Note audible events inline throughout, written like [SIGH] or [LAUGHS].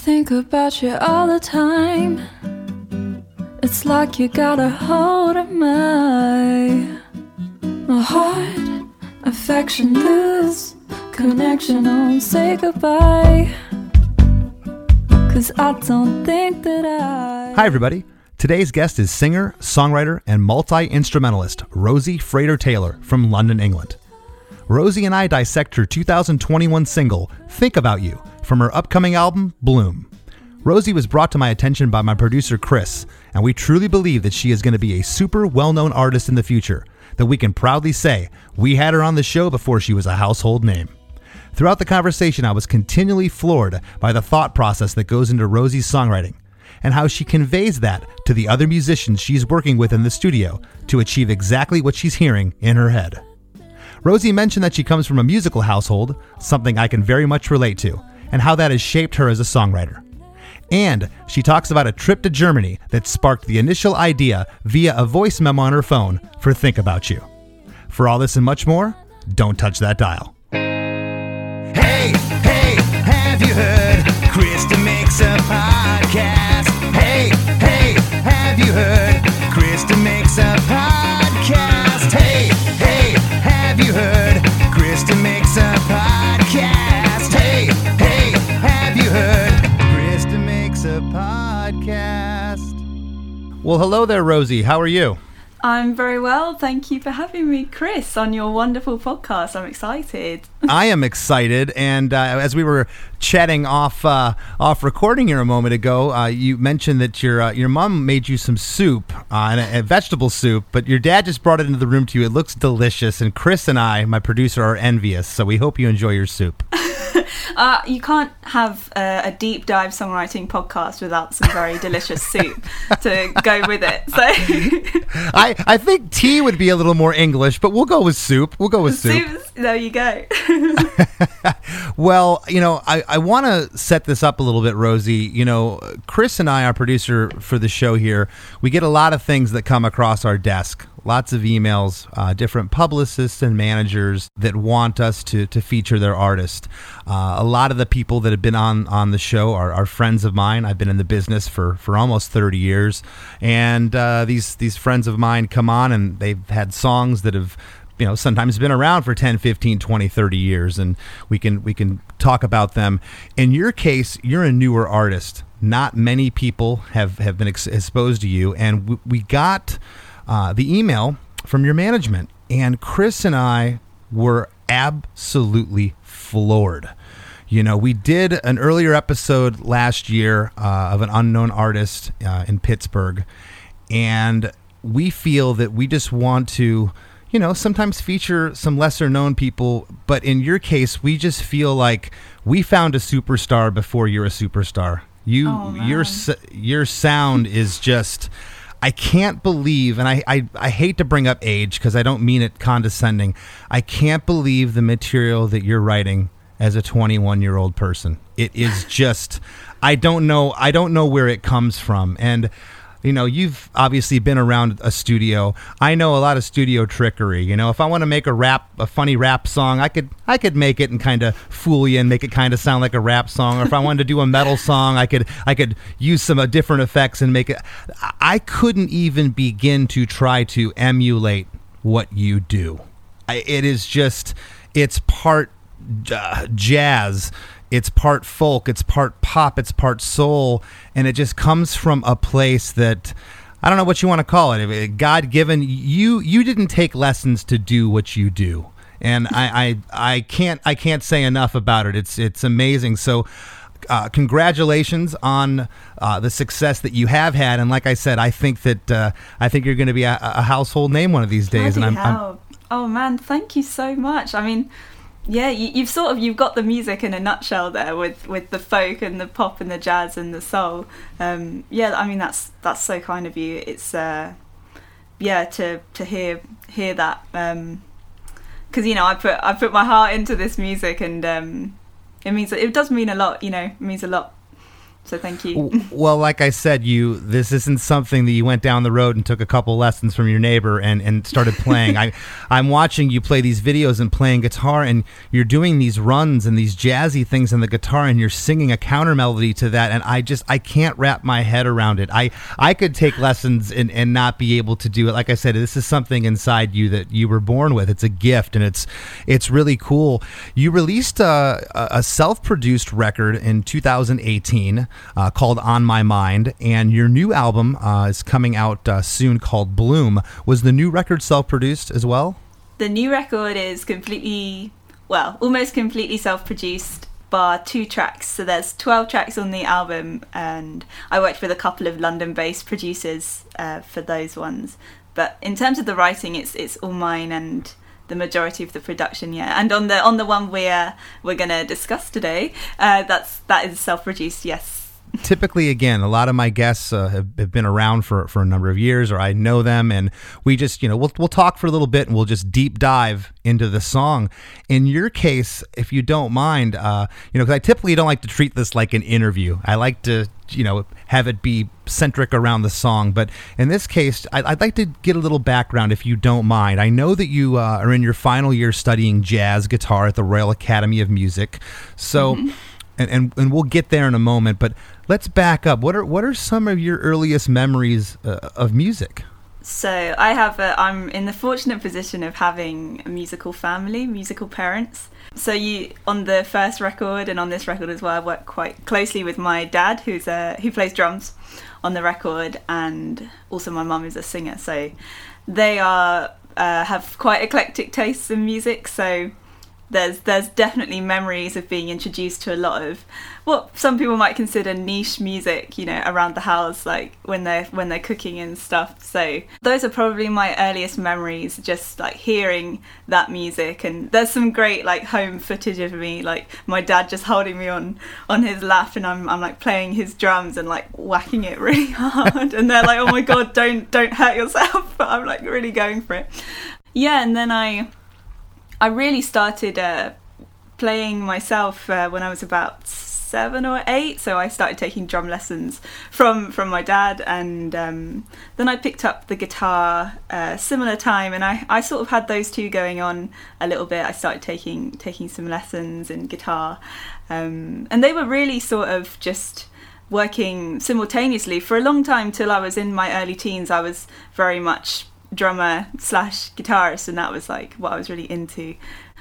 think about you all the time. It's like you got a hold of my my heart, affection, lose connection. Don't say goodbye. Cause I don't think that I. Hi, everybody. Today's guest is singer, songwriter, and multi instrumentalist Rosie Frater Taylor from London, England. Rosie and I dissect her 2021 single, Think About You, from her upcoming album, Bloom. Rosie was brought to my attention by my producer, Chris, and we truly believe that she is going to be a super well known artist in the future, that we can proudly say we had her on the show before she was a household name. Throughout the conversation, I was continually floored by the thought process that goes into Rosie's songwriting and how she conveys that to the other musicians she's working with in the studio to achieve exactly what she's hearing in her head. Rosie mentioned that she comes from a musical household, something I can very much relate to, and how that has shaped her as a songwriter. And she talks about a trip to Germany that sparked the initial idea via a voice memo on her phone for Think About You. For all this and much more, don't touch that dial. Hey, hey, have you heard? Krista makes a podcast. Hey, hey, have you heard? Krista makes a podcast. Well, hello there, Rosie. How are you? I'm very well. Thank you for having me, Chris, on your wonderful podcast. I'm excited. [LAUGHS] I am excited, and uh, as we were chatting off uh, off recording here a moment ago, uh, you mentioned that your uh, your mom made you some soup, uh, and a, a vegetable soup, but your dad just brought it into the room to you. It looks delicious, and Chris and I, my producer, are envious. So we hope you enjoy your soup. [LAUGHS] Uh, you can't have a, a deep dive songwriting podcast without some very delicious soup [LAUGHS] to go with it. So, I I think tea would be a little more English, but we'll go with soup. We'll go with soup. soups, there you go. [LAUGHS] Well, you know, I, I want to set this up a little bit, Rosie. You know, Chris and I, our producer for the show here, we get a lot of things that come across our desk. Lots of emails, uh, different publicists and managers that want us to, to feature their artist. Uh, a lot of the people that have been on, on the show are, are friends of mine. I've been in the business for, for almost 30 years. And uh, these, these friends of mine come on and they've had songs that have you know sometimes been around for 10 15 20 30 years and we can we can talk about them in your case you're a newer artist not many people have have been ex- exposed to you and we, we got uh, the email from your management and chris and i were absolutely floored you know, we did an earlier episode last year uh, of an unknown artist uh, in Pittsburgh, and we feel that we just want to, you know, sometimes feature some lesser known people. But in your case, we just feel like we found a superstar before you're a superstar. You, Oh, your, your sound is just. I can't believe, and I, I, I hate to bring up age because I don't mean it condescending. I can't believe the material that you're writing as a 21 year old person. It is just, I don't know, I don't know where it comes from. And, you know, you've obviously been around a studio. I know a lot of studio trickery. You know, if I want to make a rap, a funny rap song, I could, I could make it and kind of fool you and make it kind of sound like a rap song. Or if I wanted to do a metal [LAUGHS] song, I could, I could use some uh, different effects and make it. I- couldn't even begin to try to emulate what you do. I, it is just, it's part uh, jazz it's part folk it's part pop it's part soul and it just comes from a place that i don't know what you want to call it god given you you didn't take lessons to do what you do and I, I i can't i can't say enough about it it's it's amazing so uh, congratulations on uh, the success that you have had, and like I said, I think that uh, I think you're going to be a, a household name one of these days. Bloody and I'm, I'm oh man, thank you so much. I mean, yeah, you, you've sort of you've got the music in a nutshell there with with the folk and the pop and the jazz and the soul. Um, yeah, I mean that's that's so kind of you. It's uh, yeah to to hear hear that because you know I put I put my heart into this music and um, it means it does mean a lot. You know, it means a lot So thank you. Well, like I said, you this isn't something that you went down the road and took a couple lessons from your neighbor and, and started playing. I [LAUGHS] I'm watching you play these videos and playing guitar and you're doing these runs and these jazzy things on the guitar and you're singing a counter melody to that and I just I can't wrap my head around it. I I could take lessons and, and not be able to do it. Like I said, this is something inside you that you were born with. It's a gift and it's it's really cool. You released a, a self-produced record in 2018 uh, called On My Mind, and your new album uh, is coming out uh, soon called Bloom. Was the new record self-produced as well? The new record is completely, well, almost completely self produced, bar two tracks. So there's 12 tracks on the album, and I worked with a couple of London based producers uh, for those ones. But in terms of the writing, it's it's all mine and the majority of the production, yeah. And on the on the one we're we're gonna discuss today, uh, that's that is self produced, yes. Typically again a lot of my guests uh, have, have been around for, for a number of years or i know them and we just you know we'll, we'll talk for a little bit and we'll just deep dive into the song. In your case if you don't mind uh, you know because i typically don't like to treat this like an interview. I like to you know have it be centric around the song but in this case I, i'd like to get a little background if you don't mind. I know that you uh, are in your final year studying jazz guitar at the royal academy of music so and, and and we'll get there in a moment. But let's back up. What are what are some of your earliest memories uh, of music? So I have a, I'm in the fortunate position of having a musical family, musical parents. So you on the first record and on this record as well, I work quite closely with my dad, who's a who plays drums on the record, and also my mum is a singer. So they are uh, have quite eclectic tastes in music. So there's there's definitely memories of being introduced to a lot of what some people might consider niche music, you know, around the house, like when they're when they're cooking and stuff. So those are probably my earliest memories, just like hearing that music. And there's some great like home footage of me, like my dad just holding me on on his lap, and I'm I'm like playing his drums and like whacking it [LAUGHS] really hard, and they're like, oh my god, don't don't hurt yourself, [LAUGHS] but I'm like really going for it. Yeah, and then I I really started uh, playing myself uh, when I was about seven or eight. So I started taking drum lessons from from my dad, and um, then I picked up the guitar uh, similar time, and I, I sort of had those two going on a little bit. I started taking taking some lessons in guitar, um, and they were really sort of just working simultaneously for a long time till I was in my early teens. I was very much drummer slash guitarist, and that was like what I was really into.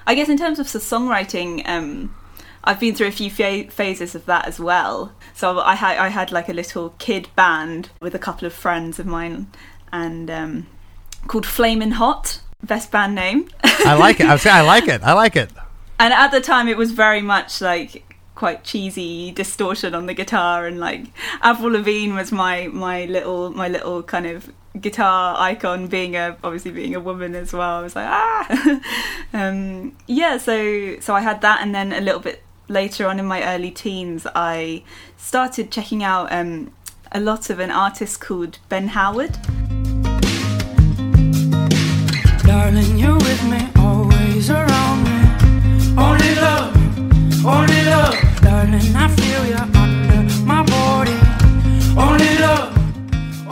I guess in terms of songwriting, um, I've been through a few fa- phases of that as well. So I had I had like a little kid band with a couple of friends of mine, and um, called Flamin' Hot, best band name. I like it. I was saying I like it. I like it. and at the time, it was very much like quite cheesy distortion on the guitar, and like Avril Lavigne was my my little my little kind of guitar icon being a obviously being a woman as well i was like ah [LAUGHS] um yeah so so i had that and then a little bit later on in my early teens i started checking out um a lot of an artist called ben howard Darling, you're with me, always around me. Only love, only love. Darling, I feel you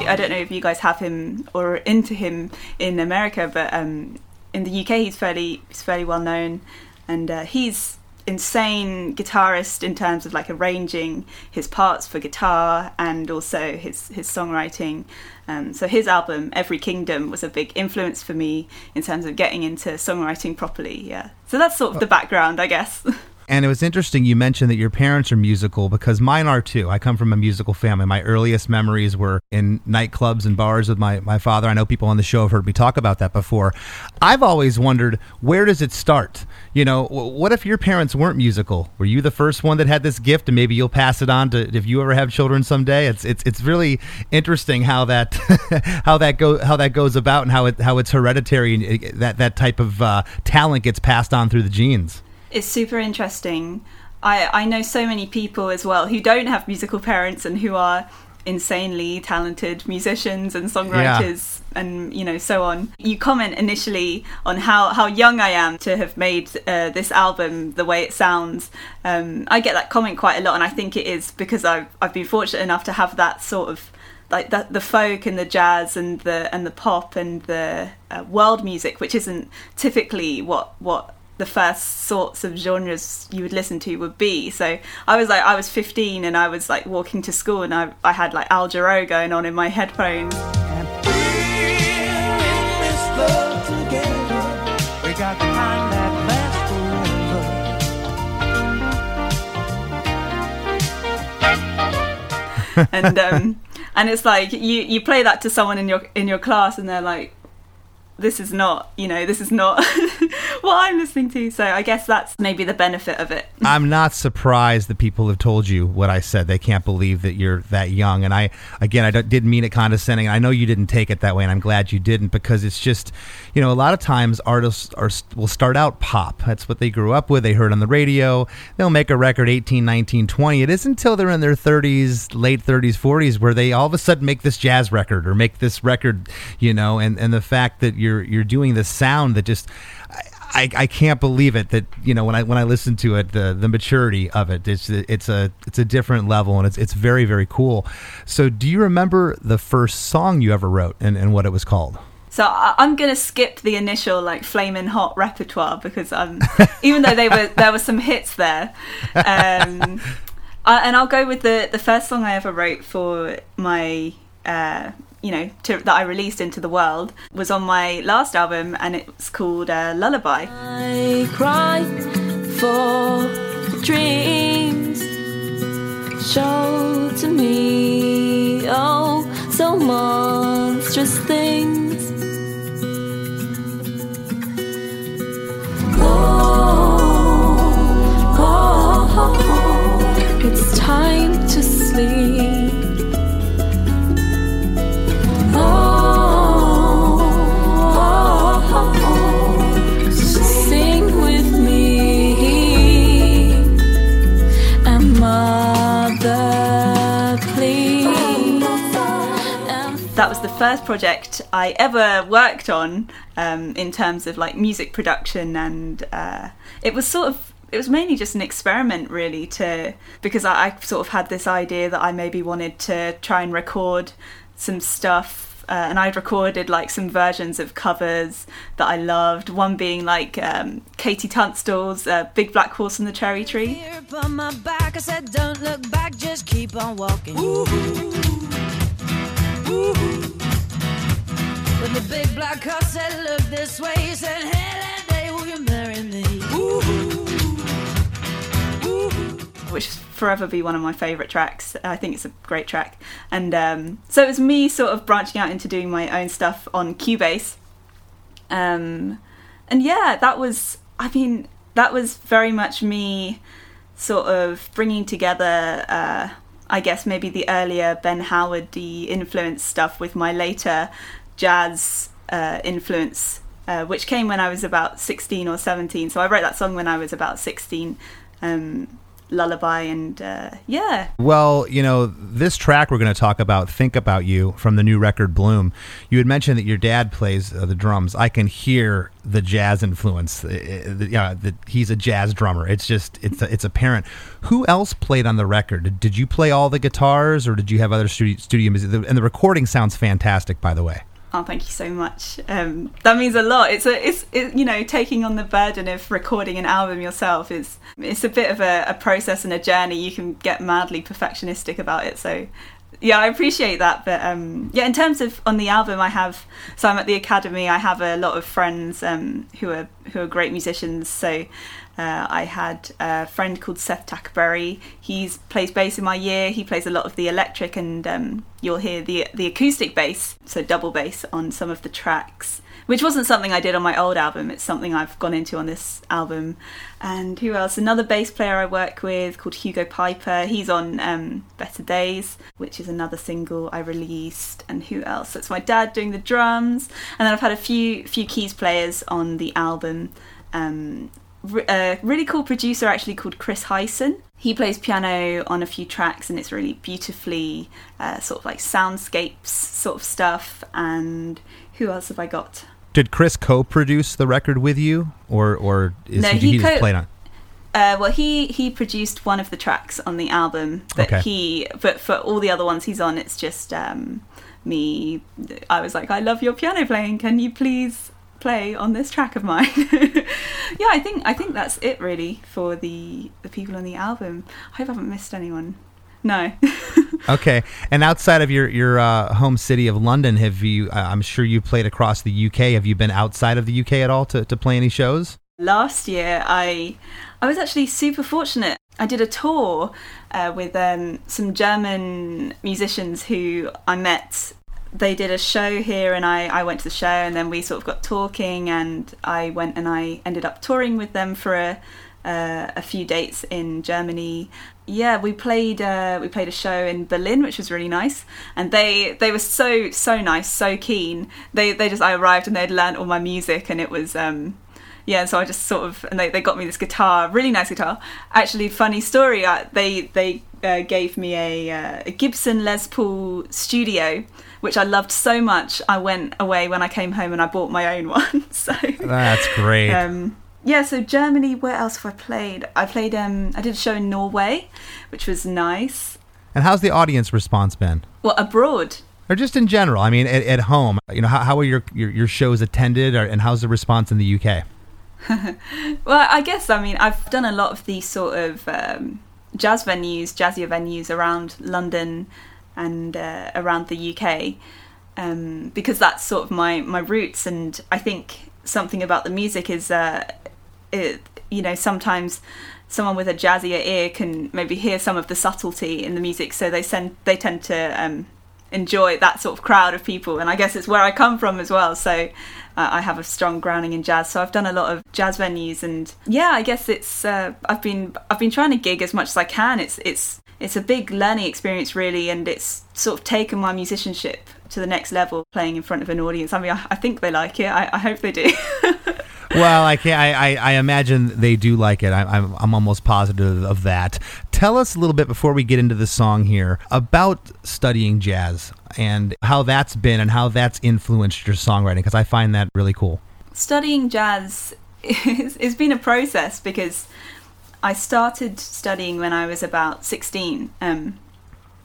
I don't know if you guys have him or are into him in America, but um, in the UK he's fairly he's fairly well known, and uh, he's insane guitarist in terms of like arranging his parts for guitar and also his his songwriting. Um, so his album Every Kingdom was a big influence for me in terms of getting into songwriting properly. Yeah, so that's sort of the background, I guess. [LAUGHS] And it was interesting you mentioned that your parents are musical because mine are too. I come from a musical family. My earliest memories were in nightclubs and bars with my, my father. I know people on the show have heard me talk about that before. I've always wondered where does it start? You know, what if your parents weren't musical? Were you the first one that had this gift and maybe you'll pass it on to if you ever have children someday? It's it's it's really interesting how that [LAUGHS] how that go how that goes about and how it how it's hereditary and it, that that type of uh, talent gets passed on through the genes. It's super interesting. I, I know so many people as well who don't have musical parents and who are insanely talented musicians and songwriters and you know so on. You comment initially on how how young I am to have made uh, this album the way it sounds. Um, I get that comment quite a lot, and I think it is because I've I've been fortunate enough to have that sort of like the, the folk and the jazz and the and the pop and the uh, world music, which isn't typically what what the first sorts of genres you would listen to would be. So I was like, I was 15 and I was like walking to school and I, I had like Al Jarreau going on in my headphones. And um, and it's like you you play that to someone in your in your class and they're like this is not you know this is not [LAUGHS] what i'm listening to so i guess that's maybe the benefit of it [LAUGHS] I'm not surprised that people have told you what I said. They can't believe that you're that young. And I, again, I didn't mean it condescending. I know you didn't take it that way, and I'm glad you didn't because it's just, you know, a lot of times artists are will start out pop. That's what they grew up with. They heard on the radio. They'll make a record 18, 19, 20. It isn't until they're in their 30s, late 30s, 40s where they all of a sudden make this jazz record or make this record, you know. And and the fact that you're you're doing this sound that just I, I can't believe it that you know when I when I listen to it the the maturity of it it's it's a it's a different level and it's it's very very cool. So do you remember the first song you ever wrote and, and what it was called? so I- i'm gonna skip the initial like flaming hot repertoire because um [LAUGHS] even though they were there were some hits there um [LAUGHS] I, and i'll go with the the first song i ever wrote for my uh you know to, that i released into the world was on my last album and it's called uh, lullaby I cry for dreams. Show to me, oh, so monstrous things. Oh, oh, it's time to sleep. First project I ever worked on um, in terms of like music production, and uh, it was sort of it was mainly just an experiment, really, to because I, I sort of had this idea that I maybe wanted to try and record some stuff. Uh, and I'd recorded like some versions of covers that I loved. One being like um, KT Tunstall's uh, "Big Black Horse and the Cherry Tree." Which will forever be one of my favourite tracks. I think it's a great track. And um, so it was me sort of branching out into doing my own stuff on Cubase. Um, and yeah, that was, I mean, that was very much me sort of bringing together, uh, I guess, maybe the earlier Ben Howard D influence stuff with my later jazz uh, influence. Uh, which came when I was about 16 or 17. So I wrote that song when I was about 16. Um, lullaby and uh, yeah Well, you know, this track we're going to talk about, Think About You, from the new record Bloom. You had mentioned that your dad plays uh, the drums. I can hear the jazz influence. Uh, uh, yeah, that he's a jazz drummer. It's just, it's, it's apparent. Who else played on the record? Did, did you play all the guitars or did you have other studio, studio music? And the recording sounds fantastic, by the way. Oh thank you so much. Um, that means a lot. It's a it's it, you know taking on the burden of recording an album yourself is it's a bit of a, a process and a journey. You can get madly perfectionistic about it. So yeah i appreciate that. But um, yeah in terms of on the album i have so i'm at the academy. I have a lot of friends um, who are who are great musicians. So uh, I had a friend called Seth Tackerberry. He plays bass in my year. He plays a lot of the electric, and um, you'll hear the the acoustic bass, so double bass on some of the tracks, which wasn't something I did on my old album. It's something I've gone into on this album. And who else? Another bass player I work with called Hugo Piper. He's on um, Better Days, which is another single I released. And who else? It's my dad doing the drums. And then I've had a few few keys players on the album. Um, a really cool producer actually called Chris Hyson. He plays piano on a few tracks, and it's really beautifully uh, sort of like soundscapes sort of stuff. And who else have I got? Did Chris co-produce the record with you, or or is No, he, he he just co- played on? Uh, well, he he produced one of the tracks on the album, but Okay. he but for all the other ones he's on, it's just um, me. I was like, I love your piano playing. Can you please play on this track of mine? [LAUGHS] yeah, I think I think that's it really for the the people on the album. I hope I haven't missed anyone. No. [LAUGHS] Okay, and outside of your your uh, home city of London, have you? Uh, I'm sure you played across the UK. Have you been outside of the UK at all to, to play any shows? last year i i was actually super fortunate i did a tour uh, with um, some german musicians who i met they did a show here and I, I went to the show and then we sort of got talking and i went and i ended up touring with them for a, uh, a few dates in germany yeah we played uh, we played a show in berlin which was really nice and they they were so so nice so keen they they just i arrived and they'd learned all my music and it was um yeah, so I just sort of and they, they got me this guitar, really nice guitar. Actually, funny story. Uh, they they uh, gave me a, uh, a Gibson Les Paul Studio, which I loved so much. I went away when I came home and I bought my own [LAUGHS] one. so That's great. um, yeah, so Germany. Where else have I played? I played. Um, I did a show in Norway, which was nice. and how's the audience response been? Well, abroad. Or just in general? I mean, at, at home, you know, how, how are your, your your shows attended, or, and how's the response in the UK? [LAUGHS] Well, I guess I mean I've done a lot of these sort of um, jazz venues, jazzier venues around London and uh, around the UK um, because that's sort of my my roots. And I think something about the music is, uh, it, you know, sometimes someone with a jazzier ear can maybe hear some of the subtlety in the music, so they send they tend to um, enjoy that sort of crowd of people. And I guess it's where I come from as well. So uh, I have a strong grounding in jazz. So I've done a lot of jazz venues, and yeah, I guess it's uh, I've been I've been trying to gig as much as I can. It's it's it's a big learning experience really, and it's sort of taken my musicianship to the next level, playing in front of an audience. I mean, I, I think they like it. I, I hope they do. [LAUGHS] Well, I can I, I, I imagine they do like it. I, I'm I'm almost positive of that. Tell us a little bit before we get into the song here about studying jazz and how that's been and how that's influenced your songwriting because I find that really cool. studying jazz [LAUGHS] is, it's been a process because I started studying when I was about 16. Um,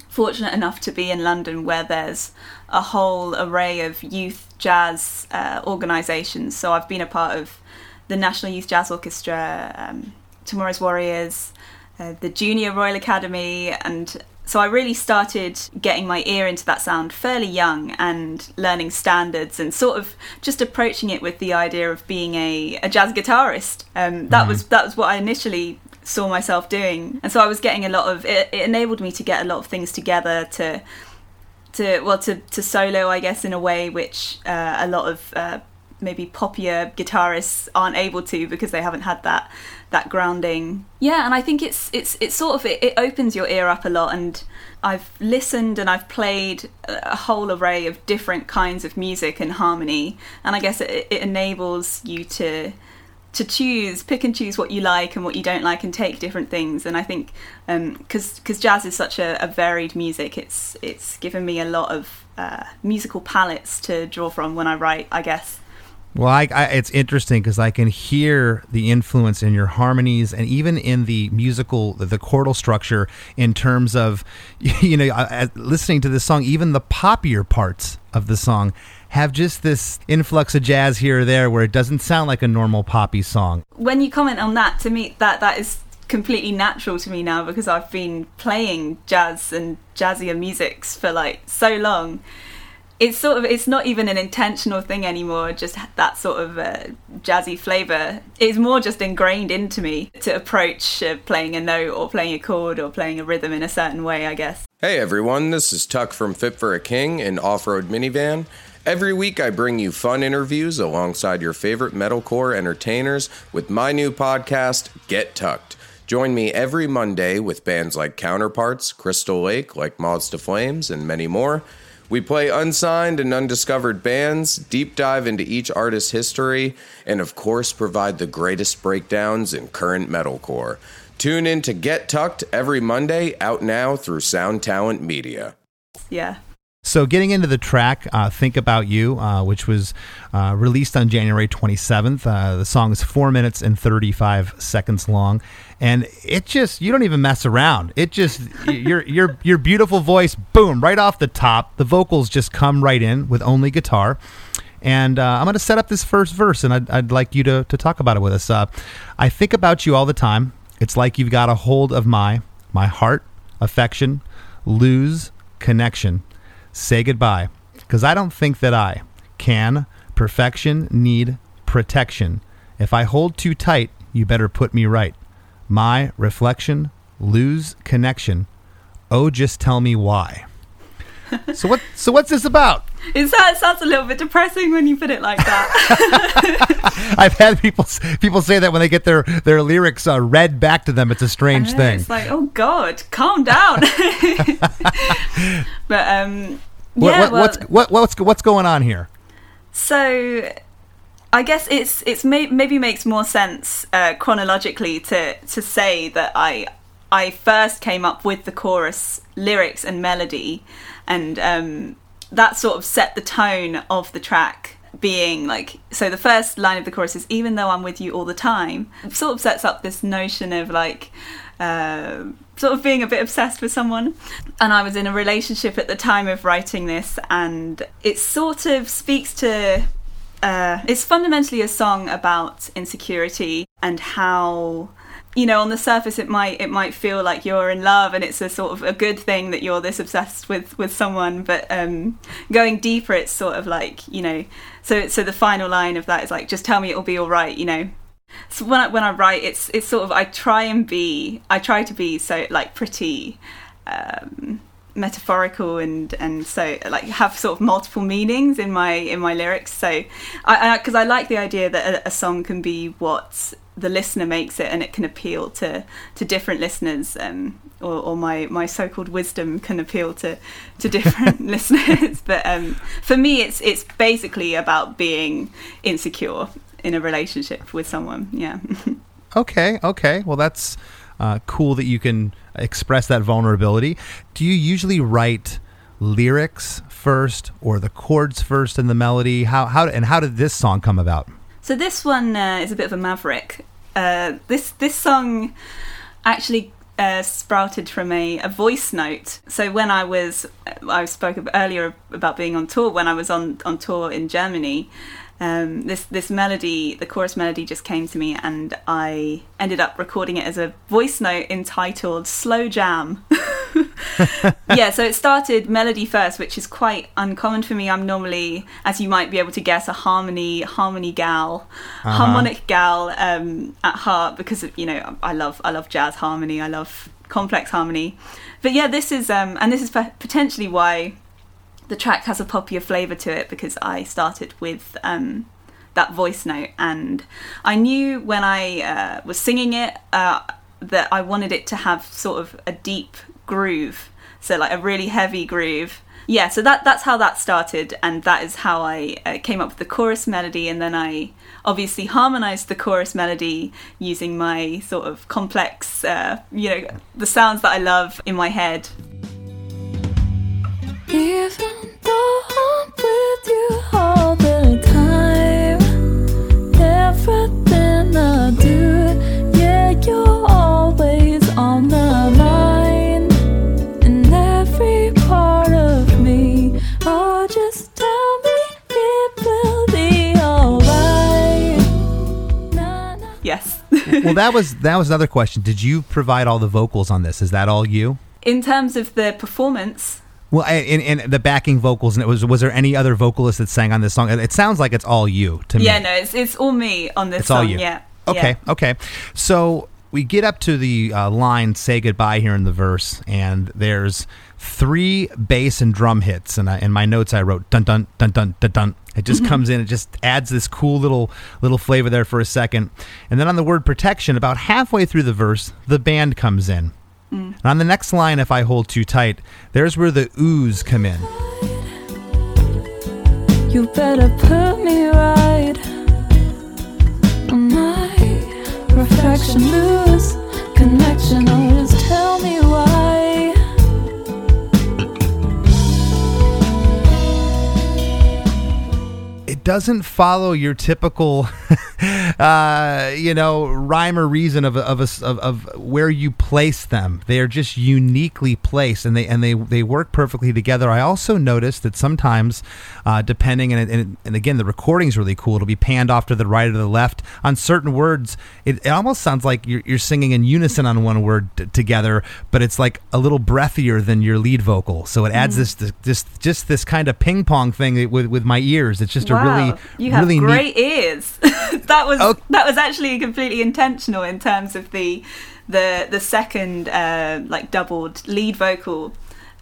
fortunate enough to be in London where there's a whole array of youth jazz uh, organisations. So I've been a part of the National Youth Jazz Orchestra, um, Tomorrow's Warriors, uh, the Junior Royal Academy, and so I really started getting my ear into that sound fairly young and learning standards and sort of just approaching it with the idea of being a, a jazz guitarist. Um, that was that was what I initially saw myself doing, and so I was getting a lot of it, it enabled me to get a lot of things together to to well to, to solo I guess in a way which uh, a lot of uh, maybe poppier guitarists aren't able to because they haven't had that that grounding yeah and I think it's it's it's sort of it, it opens your ear up a lot and I've listened and I've played a whole array of different kinds of music and harmony and I guess it, it enables you to to choose, pick and choose what you like and what you don't like, and take different things. And I think because because jazz is such a, a varied music, it's it's given me a lot of uh, musical palettes to draw from when I write. I guess. Well, I, I, it's interesting because I can hear the influence in your harmonies and even in the musical, the, the chordal structure in terms of, [LAUGHS] you know, listening to this song, even the poppier parts of the song have just this influx of jazz here or there where it doesn't sound like a normal poppy song. When you comment on that, to me, that that is completely natural to me now because I've been playing jazz and jazzier musics for like so long. It's sort of it's not even an intentional thing anymore. Just that sort of uh, jazzy flavor. It's more just ingrained into me to approach uh, playing a note or playing a chord or playing a rhythm in a certain way. I guess. Hey everyone, this is Tuck from Fit for a King, an off road minivan. Every week I bring you fun interviews alongside your favorite metalcore entertainers with my new podcast, Get Tucked. Join me every Monday with bands like Counterparts, Crystal Lake, like Moths to Flames, and many more. We play unsigned and undiscovered bands, deep dive into each artist's history, and of course, provide the greatest breakdowns in current metalcore. Tune in to Get Tucked every Monday, out now through Sound Talent Media. Yeah. So, getting into the track, uh, Think About You, uh, which was uh, released on January 27th. Uh, the song is four minutes and 35 seconds long. And it just, you don't even mess around. It just, your, your, your beautiful voice, boom, right off the top. The vocals just come right in with only guitar. And uh, I'm going to set up this first verse, and I'd, I'd like you to, to talk about it with us. Uh, I think about you all the time. It's like you've got a hold of my, my heart, affection, lose, connection say goodbye because I don't think that I can. Perfection need protection. If I hold too tight, you better put me right. My reflection lose connection. Oh, just tell me why. [LAUGHS] so what? So what's this about? It sounds, it sounds a little bit depressing when you put it like that. [LAUGHS] I've had people people say that when they get their their lyrics uh, read back to them. It's a strange know, thing. It's like, oh God, calm down. [LAUGHS] but um, What, yeah, what, well, what's what, what's what's going on here? So, I guess it's it's may, maybe makes more sense uh, chronologically to to say that I I first came up with the chorus lyrics and melody, and um, that sort of set the tone of the track. Being like, so the first line of the chorus is "Even though I'm with you all the time," sort of sets up this notion of like. Uh, sort of being a bit obsessed with someone. And I was in a relationship at the time of writing this, and it sort of speaks to. Uh, it's fundamentally a song about insecurity and how you know on the surface it might it might feel like you're in love and it's a sort of a good thing that you're this obsessed with with someone but um going deeper it's sort of like you know so so the final line of that is like just tell me it'll be all right you know. So when I, when I write it's it's sort of I try and be I try to be so like pretty um metaphorical and and so like have sort of multiple meanings in my in my lyrics. So I because I, I like the idea that a, a song can be what the listener makes it and it can appeal to to different listeners um or, or my my so-called wisdom can appeal to to different [LAUGHS] listeners but um for me it's it's basically about being insecure in a relationship with someone yeah [LAUGHS] Okay, okay. Well, that's uh, cool that you can express that vulnerability. Do you usually write lyrics first or the chords first and the melody? How how and how did this song come about? So this one uh, is a bit of a maverick. Uh, this this song actually uh, sprouted from a, a voice note. So when I was, I spoke earlier about being on tour. When I was on on tour in Germany, um, this this melody, the chorus melody, just came to me, and I ended up recording it as a voice note entitled "Slow Jam." [LAUGHS] [LAUGHS] yeah, so it started melody first, which is quite uncommon for me. I'm normally, as you might be able to guess, a harmony harmony gal, harmonic gal um, at heart because you know I love I love jazz harmony. I love complex harmony. But yeah, this is um, and this is potentially why the track has a poppier flavour to it because I started with um, that voice note, and I knew when I uh, was singing it uh, that I wanted it to have sort of a deep groove, so like a really heavy groove. Yeah, so that that's how that started, and that is how I uh, came up with the chorus melody, and then I obviously harmonized the chorus melody using my sort of complex, uh, you know, the sounds that I love in my head. Even though I'm with you all the time, well, that was that was another question. Did you provide all the vocals on this? Is that all you? in terms of the performance, Well, and, and the backing vocals, and it was was there any other vocalist that sang on this song? It sounds like it's all you to me. yeah, no, it's it's all me on this It's song. all you. Yeah. Okay, yeah. okay. So we get up to the uh, line "Say Goodbye" here in the verse, and there's three bass and drum hits. And I, in my notes, I wrote "dun dun dun dun dun dun." It just mm-hmm. comes in. It just adds this cool little little flavor there for a second. And then on the word "protection," about halfway through the verse, the band comes in. Mm. And on the next line, if I hold too tight, there's where the oohs come in. You better put me right. My reflection doesn't follow your typical, [LAUGHS] uh, you know, rhyme or reason of of, a, of of where you place them. They are just uniquely placed, and they and they they work perfectly together. I also noticed that sometimes, uh, depending and, and and again, the recording's really cool. It'll be panned off to the right or the left on certain words. It, it almost sounds like you're, you're singing in unison on one word t- together, but it's like a little breathier than your lead vocal. So it adds this, this this just this kind of ping pong thing with with my ears. It's just a really you have really neat great ears. [LAUGHS] that was Oh. that was actually completely intentional in terms of the the the second uh, like doubled lead vocal.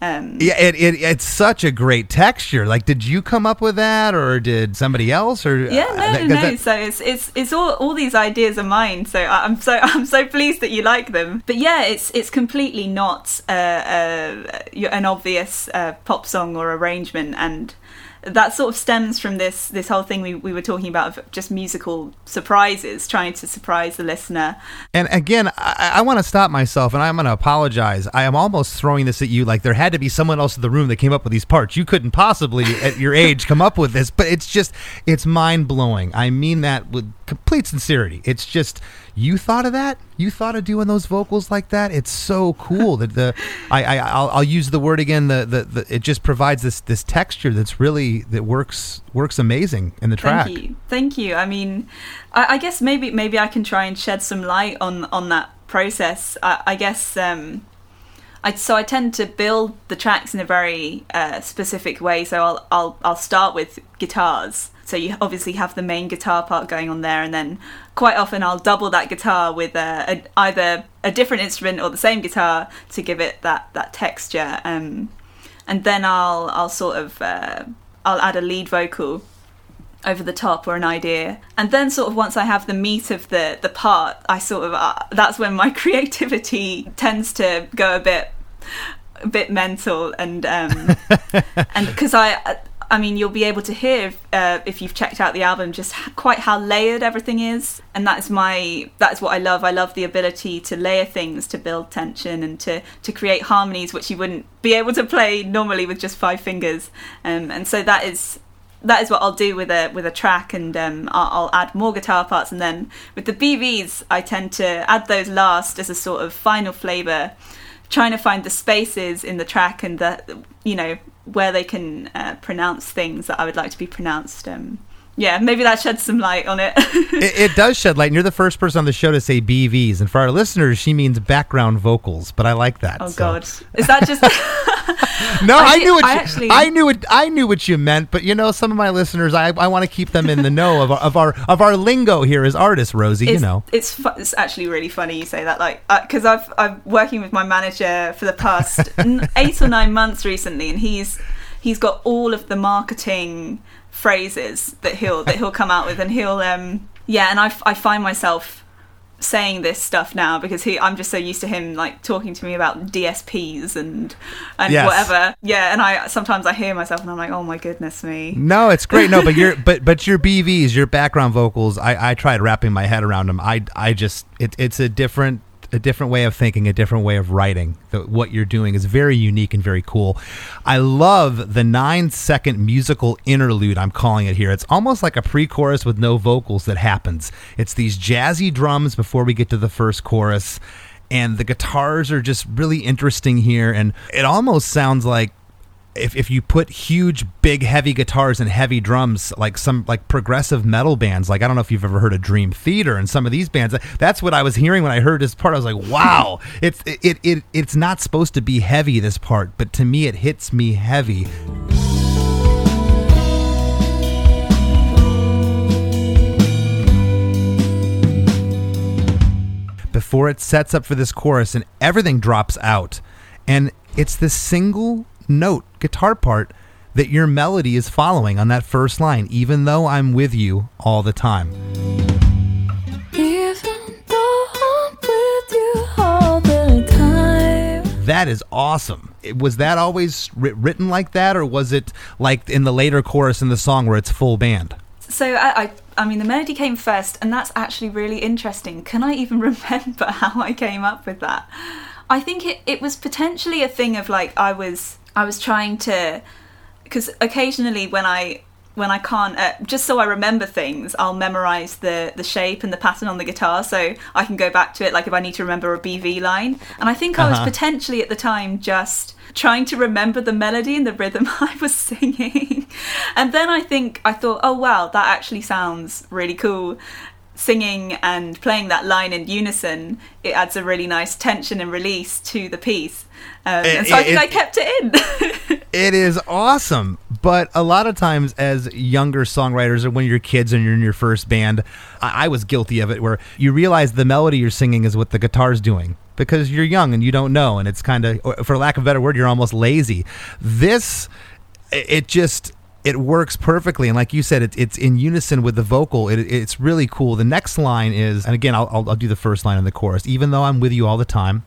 Um, Yeah, it, it it's such a great texture. Like, did you come up with that, or did somebody else? Or Yeah, uh, no, that- no. that- so it's it's it's all all these ideas are mine. So I'm so [LAUGHS] I'm so pleased that you like them. But yeah, it's it's completely not uh, uh, an obvious uh, pop song or arrangement, and that sort of stems from this this whole thing we, we were talking about of just musical surprises, trying to surprise the listener. And again, I, I want to stop myself, and I'm going to apologize. I am almost throwing this at you, like there had to be someone else in the room that came up with these parts. You couldn't possibly, at your age, come up with this. But it's just, it's mind blowing. I mean that with complete sincerity. It's just, you thought of that. You thought of doing those vocals like that. It's so cool that the, I, I, I'll, I'll use the word again. The, the, the, it just provides this, this texture that's really that works, works amazing in the track. Thank you, thank you. I mean, I, I guess maybe maybe I can try and shed some light on on that process. I, I guess um, I so I tend to build the tracks in a very uh, specific way. So I'll I'll I'll start with guitars. So you obviously have the main guitar part going on there, and then quite often I'll double that guitar with uh, a, either a different instrument or the same guitar to give it that that texture. Um, and then I'll I'll sort of uh, I'll add a lead vocal over the top or an idea and then sort of once i have the meat of the the part i sort of uh, that's when my [LAUGHS] creativity tends to go a bit a bit mental and um [LAUGHS] and because i i mean you'll be able to hear uh, if you've checked out the album just quite how layered everything is. And that's my that's what i love. I love the ability to layer things to build tension and to to create harmonies which you wouldn't be able to play normally with just five fingers. Um, and so that is that is what I'll do with a with a track, and um, I'll, I'll add more guitar parts, and then with the BVs, I tend to add those last as a sort of final flavour, trying to find the spaces in the track and the you know where they can uh, pronounce things that I would like to be pronounced. Um, yeah, maybe that sheds some light on it. [LAUGHS] it, it does shed light. And you're the first person on the show to say BVs, and for our listeners, she means background vocals. But I like that. oh so- God, is that just? [LAUGHS] [LAUGHS] No, I I, knew what I you, actually- I knew what I knew what you meant. But you know, some of my listeners, I, I want to keep them in the know of our, of our of our lingo here as artists, Rosie. you know, it's fu- it's actually really funny you say that like uh, because I've I'm working with my manager for the past eight or nine months recently and he's he's got all of the marketing phrases that he'll that he'll come out with and he'll um yeah and I I find myself saying this stuff now because he I'm just so used to him like talking to me about DSPs and and Yes. whatever yeah and I sometimes I hear myself and I'm like oh my goodness me no, it's great. No, but your [LAUGHS] but but your BVs, your background vocals, I I tried wrapping my head around them. I I just it, it's a different a different way of thinking, a different way of writing. The, what you're doing is very unique and very cool. I love the nine second musical interlude, I'm calling it here. It's almost like a pre chorus with no vocals that happens. It's these jazzy drums before we get to the first chorus. And the guitars are just really interesting here. And it almost sounds like if, if you put huge big heavy guitars and heavy drums like some like progressive metal bands like i don't know if you've ever heard of dream theater and some of these bands that's what i was hearing when i heard this part. I was like wow [LAUGHS] it's it, it, it it's not supposed to be heavy this part but to me it hits me heavy. Before it sets up for this chorus and everything drops out and it's this single note guitar part that your melody is following on that first line even though i'm with you all the time Even though I'm with you all the time. That is awesome. It- Was that always writ- written like that, or was it like in the later chorus in the song where it's full band? So I, I, I mean, the melody came first, and that's actually really interesting. Can I even [LAUGHS] remember how I came up with that? I think it, it was potentially a thing of like I was I was trying to because occasionally when I when I can't uh, just so I remember things, I'll memorize the the shape and the pattern on the guitar so I can go back to it. Like if I need to remember a BV line, and I think I was Uh-huh. potentially at the time just trying to remember the melody and the rhythm [LAUGHS] I was singing. And then I think I thought, oh wow, that actually sounds really cool. Singing and playing that line in unison, it adds a really nice tension and release to the piece. Um, It- and so I it- I kept it in. [LAUGHS] It is awesome. But a lot of times, as younger songwriters, or when you're kids and you're in your first band, I, I was guilty of it where you realize the melody you're singing is what the guitar's doing because you're young and you don't know. And it's kind of, for lack of a better word, you're almost lazy. This, it it just. It works perfectly, and like you said, it, it's in unison with the vocal. It, it's really cool. The next line is, and again, I'll, I'll, I'll do the first line in the chorus. Even though I'm with you all the time,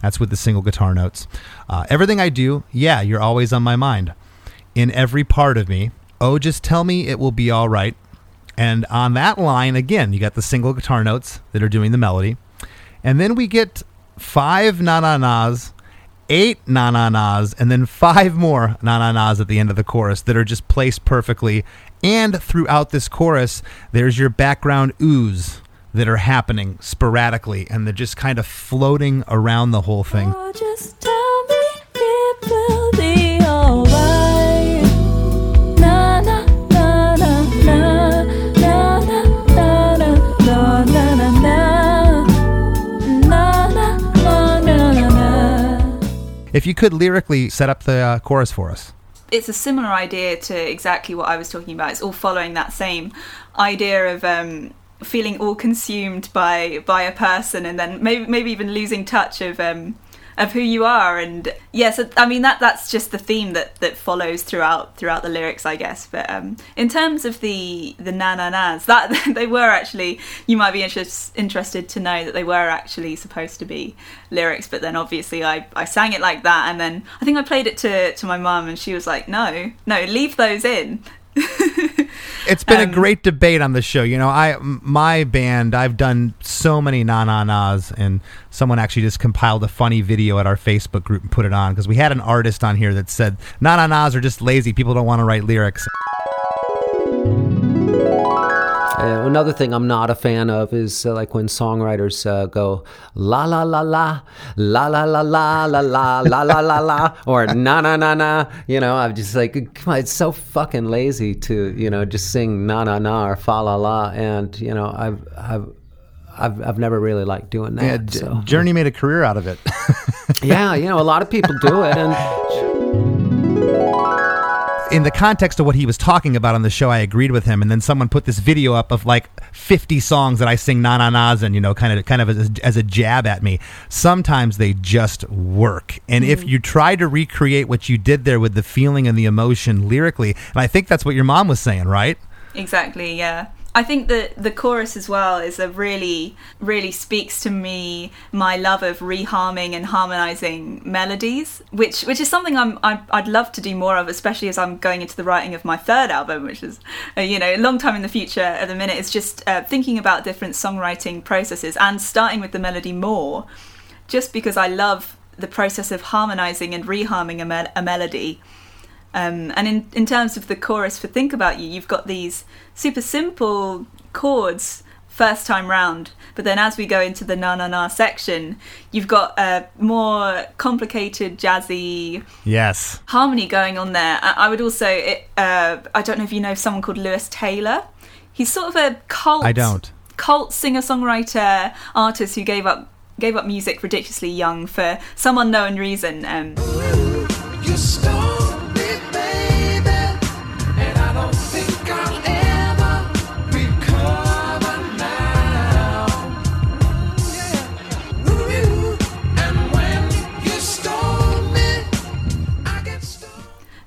that's with the single guitar notes. Uh, everything I do, yeah, you're always on my mind. In every part of me. Oh, just tell me it will be all right. And on that line, again, you got the single guitar notes that are doing the melody. And then we get five na na nas, eight na na nas, and then five more na na nas at the end of the chorus that are just placed perfectly. And throughout this chorus, there's your background oohs that are happening sporadically and they're just kind of floating around the whole thing. Oh, If you could lyrically set up the uh, chorus for us. it's a similar idea to exactly what I was talking about. It's all following that same idea of um, feeling all consumed by by a person, and then maybe maybe even losing touch of um, of who you are. And yes, I mean that that's just the theme that that follows throughout throughout the lyrics, I guess. But um, in terms of the the na na nas, that [LAUGHS] they were actually you might be interest, interested to know that they were actually supposed to be lyrics. But then obviously I I sang it like that, and then I think I played it to to my mum, and she was like, no, no, leave those in. [LAUGHS] It's been Um, a great debate on the show. You know, I my band, I've done so many na na nas, and someone actually just compiled a funny video at our Facebook group and put it on because we had an artist on here that said na na nas are just lazy. People don't want to write lyrics. Uh, another thing I'm not a fan of is uh, like when songwriters uh, go la la la la la la la la la la la la la la or na na na na. You know, I'm just like, come on, it's so fucking lazy to you know just sing na na na or fa la la, and you know, I've I've I've, I've never really liked doing that. Yeah, so. Journey made a career out of it. yeah, you know, a lot of people do it, and in the context of what he was talking about on the show, I agreed with him. And then someone put this video up of like 50 songs that I sing na na nas and you know, kind of kind of as, as a jab at me. Sometimes they just work, and if mm-hmm. you try to recreate what you did there with the feeling and the emotion lyrically, and I think that's what your mom was saying, right? Exactly, yeah. I think that the chorus as well is a really, really speaks to me my love of reharming and harmonizing melodies, which which is something I'm I, I'd love to do more of, especially as I'm going into the writing of my third album, which is uh, you know a long time in the future. At the minute, it's just uh, thinking about different songwriting processes and starting with the melody more, just because I love the process of harmonizing and reharming a, mel- a melody. Um, and in, in terms of the chorus for Think About You, you've got these super simple chords first time round, but then as we go into the na na na section, you've got a more complicated, jazzy Yes. harmony going on there. I, I would also, it, uh, I don't know if you know someone called Lewis Taylor. He's sort of a cult. I don't. Cult singer songwriter artist who gave up gave up music ridiculously young for some unknown reason. Um, You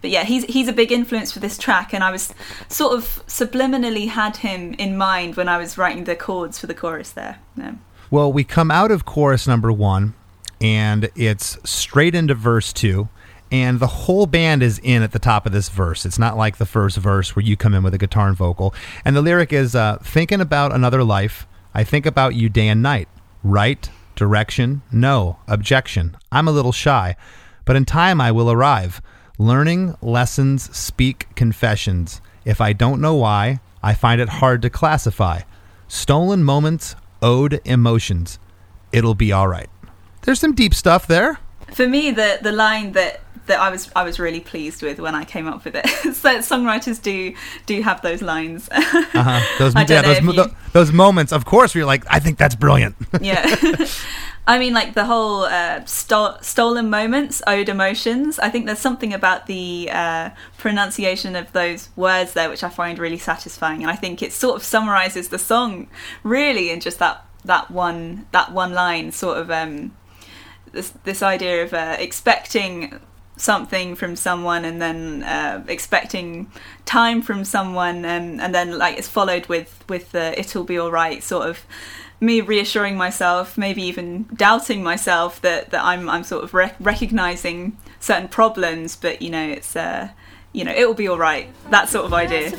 but yeah, he's he's a big influence for this track, and I was sort of subliminally had him in mind when I was writing the chords for the chorus there. Yeah. Well, we come out of chorus number one, and it's straight into verse two. And the whole band is in at the top of this verse. It's not like the first verse where you come in with a guitar and vocal. And the lyric is uh, thinking about another life. I think about you day and night. Right? Direction? No. Objection. I'm a little shy. But in time I will arrive. Learning, lessons, speak, confessions. If I don't know why, I find it hard to classify. Stolen moments, owed emotions. It'll be all right. There's some deep stuff there. For me, the the line that that I was I was really pleased with when I came up with it. [LAUGHS] so songwriters do do have those lines. [LAUGHS] Uh-huh. Those, yeah, those, you- those moments, of course, where you're like, I think that's brilliant. yeah. [LAUGHS] I mean, like the whole uh, sto- stolen moments, owed emotions. I think there's something about the uh, pronunciation of those words there which I find really satisfying, and I think it sort of summarizes the song really in just that that one that one line. Sort of um, this this idea of uh, expecting something from someone and then uh, expecting time from someone and and then like it's followed with with the it'll be all right sort of me reassuring myself maybe even doubting myself that that I'm I'm sort of rec- recognizing certain problems but you know it's uh you know it will be all right that sort of idea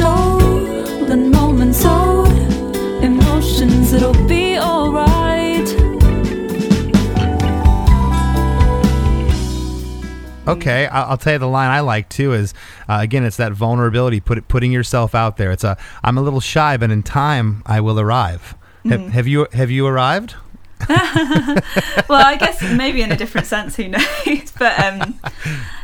Stolen moments, owed emotions, it'll be alright. Okay, I- I'll tell you the line I like too is uh, again it's that vulnerability, put putting yourself out there. It's a I'm a little shy, but in time I will arrive. Have, have you have you arrived? [LAUGHS] well I guess maybe in a different sense who knows [LAUGHS] but um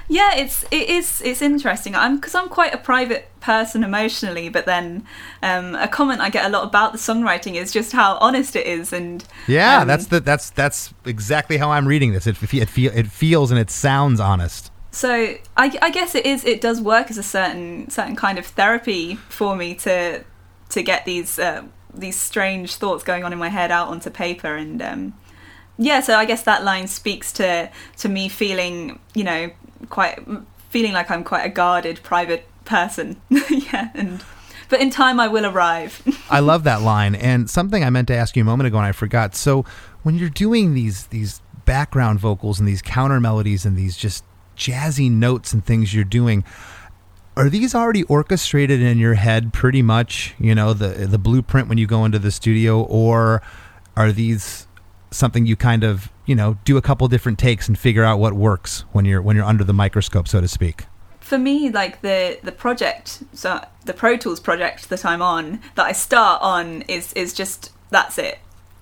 yeah it's it is it's interesting i'm because i'm quite a private person emotionally but then um a comment i get a lot about the songwriting is just how honest it is and Yeah, um, that's the that's that's exactly how I'm reading this. It it, feel, it feels and it sounds honest. so I, I guess it is it does work as a certain certain kind of therapy for me to to get these uh, these strange thoughts going on in my head out onto paper and um yeah so i guess that line speaks to to me feeling you know quite feeling like i'm quite a guarded private person [LAUGHS] yeah and but in time i will arrive [LAUGHS] I love that line. And something I meant to ask you a moment ago and I forgot. So when you're doing these these background vocals and these counter melodies and these just jazzy notes and things you're doing, are these already orchestrated in your head pretty much, you know, the the blueprint when you go into the studio or are these something you kind of, you know, do a couple different takes and figure out what works when you're when you're under the microscope so to speak? for me like the the project so the pro tools project that i'm on that i start on is is just that's it.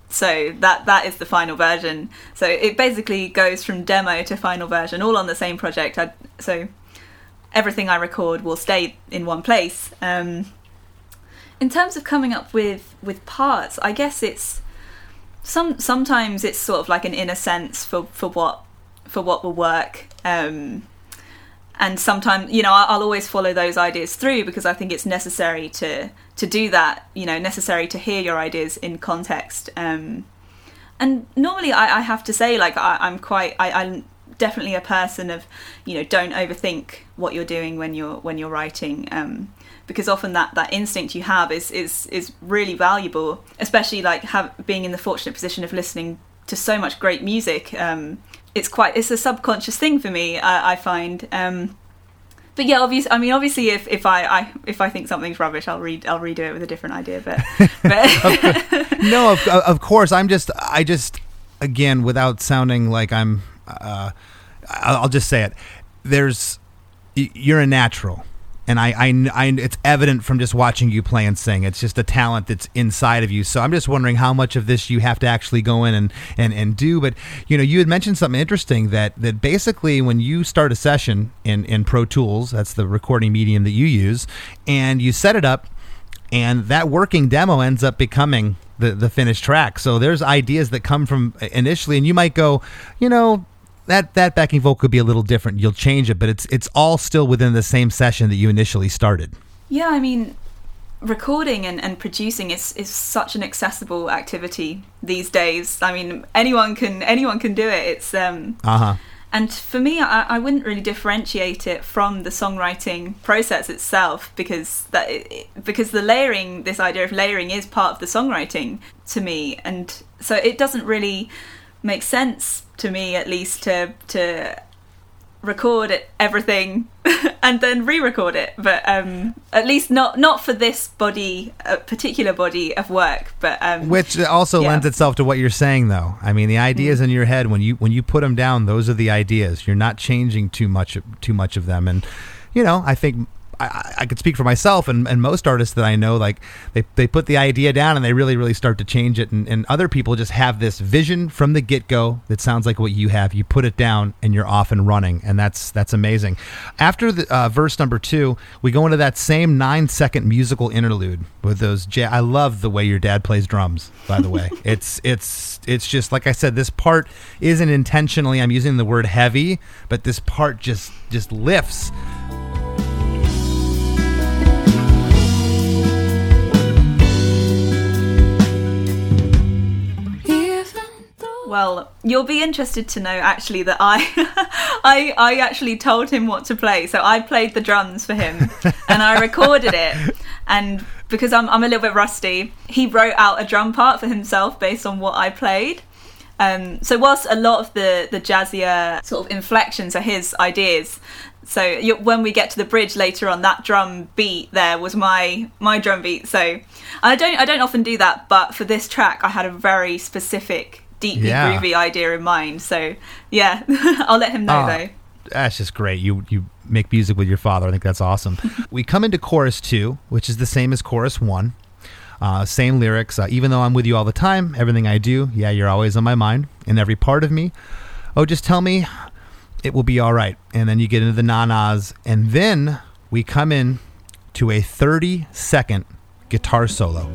So that that is the final version. So it basically goes from demo to final version all on the same project. I, so everything i record will stay in one place. Um in terms of coming up with with parts i guess it's some sometimes it's sort of like an inner sense for for what for what will work um and sometimes you know i'll always follow those ideas through because i think it's necessary to to do that you know necessary to hear your ideas in context um and normally i, I have to say like I, i'm quite I, i'm definitely a person of you know don't overthink what you're doing when you're when you're writing um because often that that instinct you have is is is really valuable especially like have being in the fortunate position of listening to so much great music um it's quite it's a subconscious thing for me i, I find um but yeah obviously i mean obviously if, if I, I if i think something's rubbish i'll read i'll redo it with a different idea but, [LAUGHS] but [LAUGHS] no, of, of course. I'm just, I just, again, without sounding like I'm, uh, I'll I'll just say it. There's, you're a natural. And I, I, I, it's evident from just watching you play and sing. It's just a talent that's inside of you. So I'm just wondering how much of this you have to actually go in and, and, and do. But you know, you had mentioned something interesting that that basically when you start a session in in Pro Tools, that's the recording medium that you use, and you set it up, and that working demo ends up becoming the the finished track. So there's ideas that come from initially, and you might go, you know, that that backing vocal could be a little different. You'll change it, but it's it's all still within the same session that you initially started. yeah i mean recording and, and producing is, is such an accessible activity these days i mean anyone can anyone can do it it's um Uh huh. And for me, I, I wouldn't really differentiate it from the songwriting process itself because that because the layering, this idea of layering, is part of the songwriting to me, and so it doesn't really make sense to me, at least, to to record it, everything [LAUGHS] and then re-record it but um at least not not for this body a particular body of work but um Which also Yeah. lends itself to what you're saying, though. I mean, the ideas in your head when you when you put them down, those are the ideas. You're not changing too much too much of them, and you know, I think. I- I, could speak for myself and, and most artists that I know, like they, they put the idea down and they really, really start to change it. And, and other people just have this vision from the get go that sounds like what you have. You put it down and you're off and running. And that's, that's amazing. After the uh, verse number two, we go into that same nine second musical interlude with those. Ja- I love the way your dad plays drums, by the way. [LAUGHS] it's, it's, it's just, like I said, this part isn't intentionally, I'm using the word heavy, but this part just, just lifts. Well you'll be interested to know actually that i [LAUGHS] i i actually told him what to play. So i played the drums for him [LAUGHS] and i recorded it. And because I'm, I'm a little bit rusty he wrote out a drum part for himself based on what i played. Um, so whilst a lot of the the jazzier sort of inflections are his ideas so you, when we get to the bridge later on that drum beat there was my my drum beat. So i don't i don't often do that but for this track i had a very specific deeply Yeah. groovy idea in mind so yeah [LAUGHS] i'll let him know Ah, though That's just great. You you make music with your father. I think that's awesome. [LAUGHS] we come into chorus two, which is the same as chorus one. Uh, same lyrics. Uh, even though I'm with you all the time, everything I do, yeah, you're always on my mind in every part of me. Oh, just tell me, it will be all right. And then you get into the nanas, and then we come in to a 30 second guitar solo.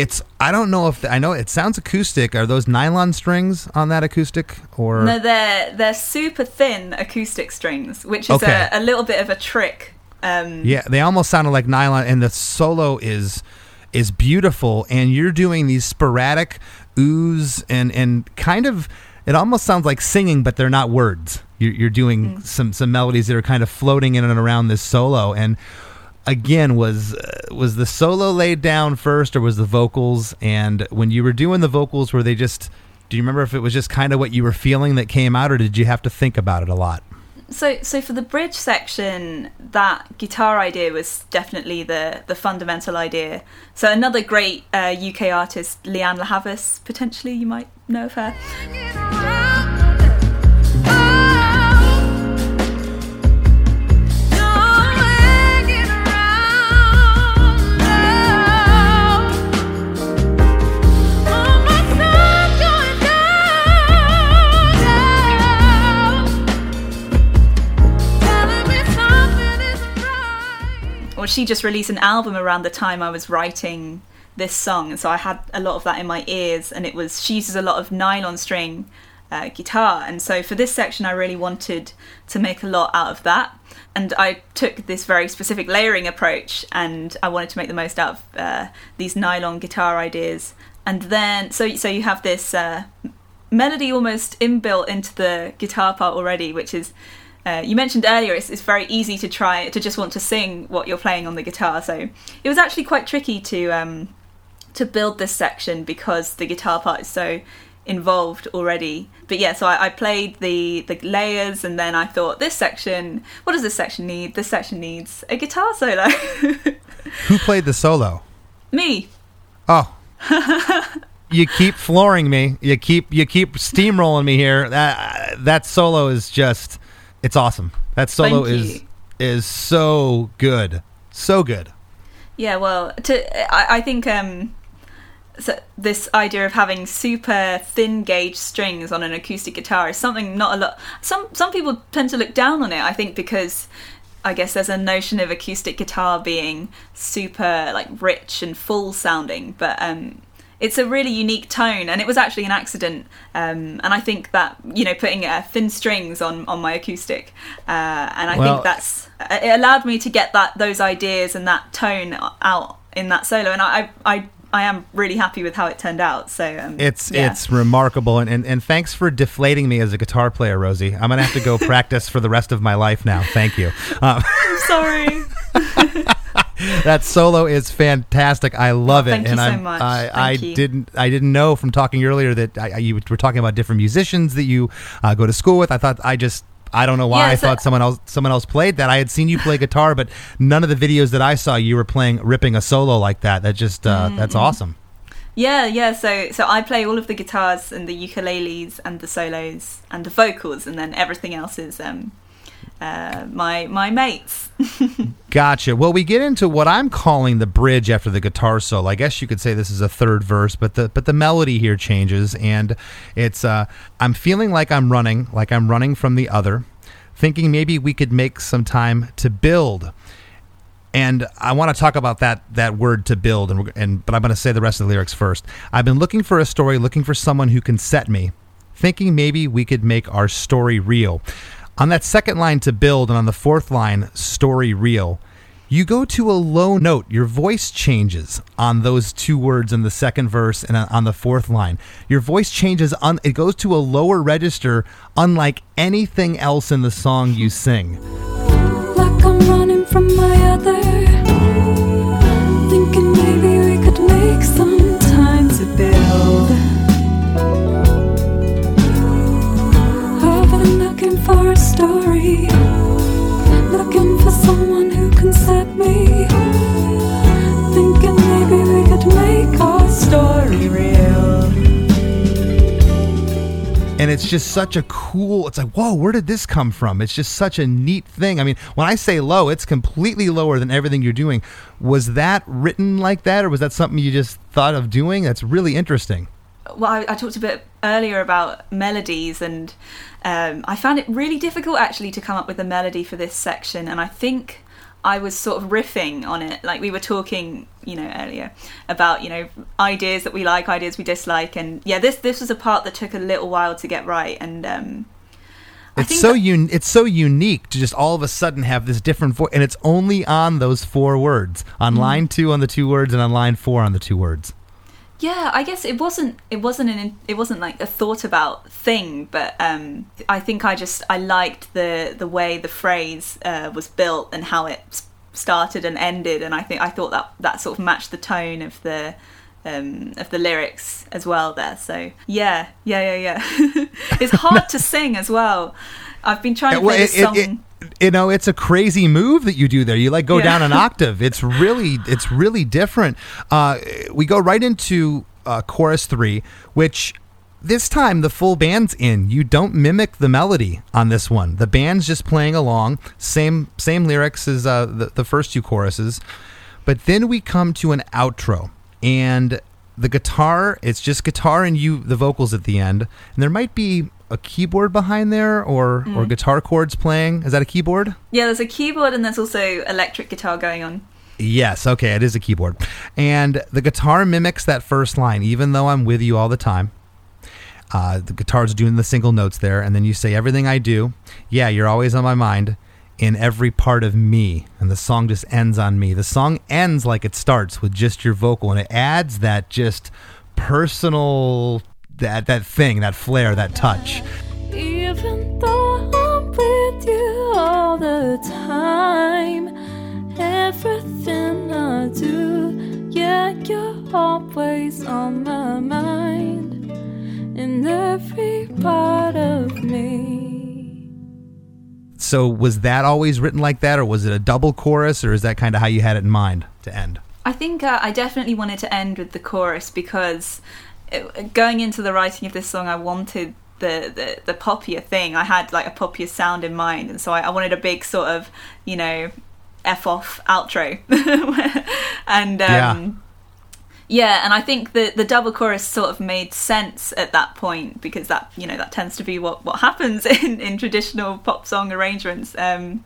It's I don't know if I know it sounds acoustic. Are those nylon strings on that acoustic or no they're they're super thin acoustic strings which is Okay. a, a little bit of a trick um yeah? They almost sounded like nylon, and the solo is is beautiful. And you're doing these sporadic oohs and and kind of it almost sounds like singing, but they're not words. You're, you're doing some some melodies that are kind of floating in and around this solo and. Again, was uh, was the solo laid down first, or was the vocals? And when you were doing the vocals, were they just? Do you remember if it was just kind of what you were feeling that came out, or did you have to think about it a lot? So, so for the bridge section, that guitar idea was definitely the the fundamental idea. So another great uh, UK artist, Lianne La Havas, potentially you might know of her. She just released an album around the time I was writing this song, and so I had a lot of that in my ears. And it was she uses a lot of nylon string uh, guitar, and so for this section, I really wanted to make a lot out of that. And I took this very specific layering approach, and I wanted to make the most out of uh, these nylon guitar ideas. And then, so so you have this uh, melody almost inbuilt into the guitar part already, which is uh, you mentioned earlier it's, it's very easy to try to just want to sing what you're playing on the guitar. So it was actually quite tricky to um, to build this section because the guitar part is so involved already. But yeah, so I, I played the the layers, and then I thought this section, what does this section need? This section needs a guitar solo. [LAUGHS] Who played the solo? Me. Oh. you keep flooring me. You keep you keep steamrolling me here. That that solo is just it's awesome. That solo is is so good. So good. Yeah, well, to I, I think um, so this idea of having super thin gauge strings on an acoustic guitar is something not a lot. Some some people tend to look down on it. I think because I guess there's a notion of acoustic guitar being super like rich and full sounding, but um, it's a really unique tone, and it was actually an accident. Um, and I think that you know putting uh, thin strings on on my acoustic, uh, and I Well- think that's it allowed me to get that those ideas and that tone out in that solo, and I I. I am really happy with how it turned out. So um, It's yeah. it's remarkable, and, and and thanks for deflating me as a guitar player, Rosie. I'm gonna have to go [LAUGHS] practice for the rest of my life now. Thank you. Um, sorry. [LAUGHS] [LAUGHS] that solo is fantastic. I love it, thank you and so. I, I you. didn't I didn't know from talking earlier that I, you were talking about different musicians that you uh, go to school with. I thought I just. I don't know why Yeah, I thought someone else someone else played that. I had seen you play guitar, but none of the videos that I saw you were playing ripping a solo like that. That just uh, Mm-hmm. that's awesome. Yeah, yeah. So, so I play all of the guitars and the ukuleles and the solos and the vocals, and then everything else is um, uh, my my mates. [LAUGHS] Gotcha. Well, we get into what I'm calling the bridge after the guitar solo. I guess you could say this is a third verse, but the but the melody here changes, and it's uh, I'm feeling like I'm running, like I'm running from the other, thinking maybe we could make some time to build. And I want to talk about that that word to build, and, and but I'm going to say the rest of the lyrics first. I've been looking for a story, looking for someone who can set me, thinking maybe we could make our story real. On that second line to build, and on the fourth line, story real, you go to a low note. Your voice changes on those two words in the second verse and on the fourth line. Your voice changes, on, it goes to a lower register, unlike anything else in the song you sing. like and it's just such a cool it's like whoa where did this come from? It's just such a neat thing. I mean when i say low it's completely lower than everything you're doing. Was that written like that or was that something you just thought of doing? That's really interesting. Well, I, I talked a bit earlier about melodies, and um, I found it really difficult actually to come up with a melody for this section. And I think I was sort of riffing on it, like we were talking, you know, earlier about you know ideas that we like, ideas we dislike, and yeah, this this was a part that took a little while to get right, and um, it's so that- un- it's so unique to just all of a sudden have this different voice and it's only on those four words Mm-hmm. on line two on the two words and on line four on the two words Yeah, I guess it wasn't it wasn't an it wasn't like a thought about thing, but um, I think I just I liked the the way the phrase uh, was built and how it started and ended, and I think I thought that that sort of matched the tone of the um, of the lyrics as well there. So yeah, yeah, yeah, yeah. [LAUGHS] it's hard to [LAUGHS] sing as well. I've been trying to play this it- song. it- you know it's a crazy move that you do there. You like go Yeah. down an [LAUGHS] octave. It's really it's really different. Uh, we go right into uh, chorus three which this time the full band's in. You don't mimic the melody on this one. The band's just playing along. Same same lyrics as uh, the, the first two choruses. But then we come to an outro and the guitar it's just guitar and you the vocals at the end. And there might be a keyboard behind there or Mm. or guitar chords playing? Is that a keyboard? Yeah, there's a keyboard and there's also electric guitar going on. yes okay it is a keyboard. And the guitar mimics that first line even though i'm with you all the time. Uh, the guitar's doing the single notes there and then you say everything i do yeah you're always on my mind in every part of me. And the song just ends on me. The song ends like it starts with just your vocal and it adds that just personal that that thing that flair that touch. Even though I'm with you all the time, everything I do, yeah, you're always on my mind, in every part of me. so was that always written like that or was it a double chorus or is that kind of how you had it in mind to end? I think uh, I definitely wanted to end with the chorus because it, going into the writing of this song, I wanted the, the the poppier thing. I had like a poppier sound in mind, and so I, I wanted a big sort of you know f off outro, [LAUGHS] and um, Yeah. Yeah, and I think the the double chorus sort of made sense at that point because that you know that tends to be what what happens [LAUGHS] in in traditional pop song arrangements. Um,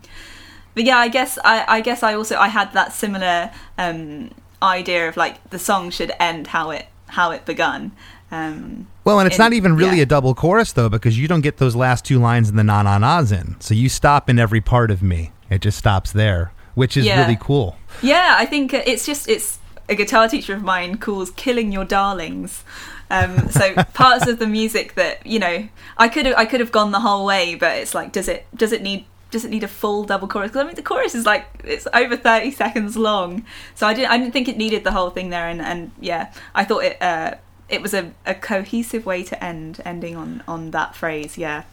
but yeah, I guess I, I guess I also I had that similar um, idea of like the song should end how it how it begun. Um, Well, and it's not even really yeah. a double chorus though, because you don't get those last two lines in the na na nas in. So you stop in every part of me. It just stops there, which is Yeah. really cool. Yeah, I think uh, it's just it's a guitar teacher of mine calls "killing your darlings." Um, so [LAUGHS] parts of the music that you know, I could have I could have gone the whole way, but it's like, does it does it need does it need a full double chorus? 'Cause I mean, the chorus is like it's over thirty seconds long, so I didn't I didn't think it needed the whole thing there, and and yeah, I thought it uh, it was a, a cohesive way to end ending on on that phrase. Yeah.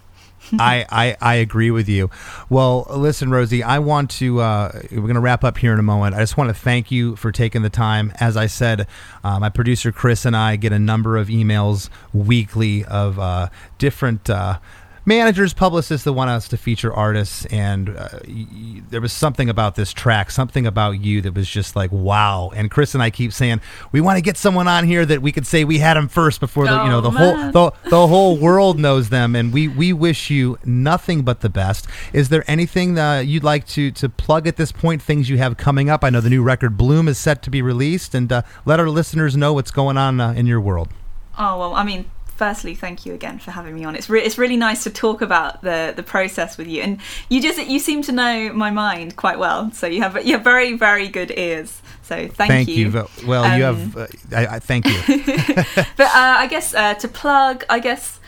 [LAUGHS] I, I I agree with you. Well, listen, Rosie, I want to. Uh, we're going to wrap up here in a moment. I just want to thank you for taking the time. As I said, uh, my producer Chris and I get a number of emails weekly of uh, different. Managers, publicists that want us to feature artists, and uh, y- y- there was something about this track, something about you that was just like wow. And Chris and I keep saying we want to get someone on here that we could say we had him first before the you know the whole the the whole world knows them, and we we wish you nothing but the best. Is there anything uh, you'd like to to plug at this point? Things you have coming up? I know the new record Bloom is set to be released, and uh, let our listeners know what's going on uh, in your world. Oh well, I mean, firstly, thank you again for having me on. It's re- it's really nice to talk about the the process with you, and you just you seem to know my mind quite well. So you have you have very very good ears. So thank, you. Vo- Well, you Um, have. Uh, I, I thank you. [LAUGHS] But uh, I guess uh, to plug, I guess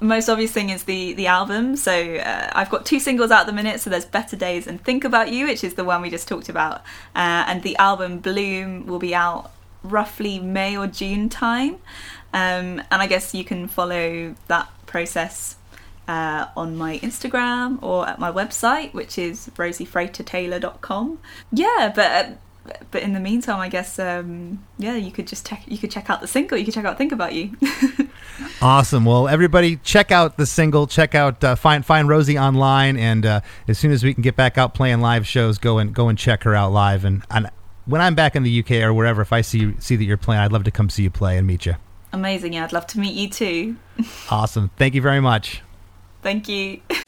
most obvious thing is the the album. So uh, I've got two singles out at the minute. So there's Better Days and Think About You, which is the one we just talked about, uh, and the album Bloom will be out roughly May or June time. Um, and I guess you can follow that process uh, on my Instagram or at my website, which is rosiefratertaylor.com. Yeah, but uh, but in the meantime, I guess um, yeah, you could just check you could check out the single. You could check out Think About You. [LAUGHS] Awesome. Well, everybody, check out the single. Check out uh, find find Rosie online, and uh, as soon as we can get back out playing live shows, go and go and check her out live. And, and when I'm back in the UK or wherever, if I see see that you're playing, I'd love to come see you play and meet you. Amazing. Yeah, I'd love to meet you too. Awesome. Thank you very much. Thank you. [LAUGHS]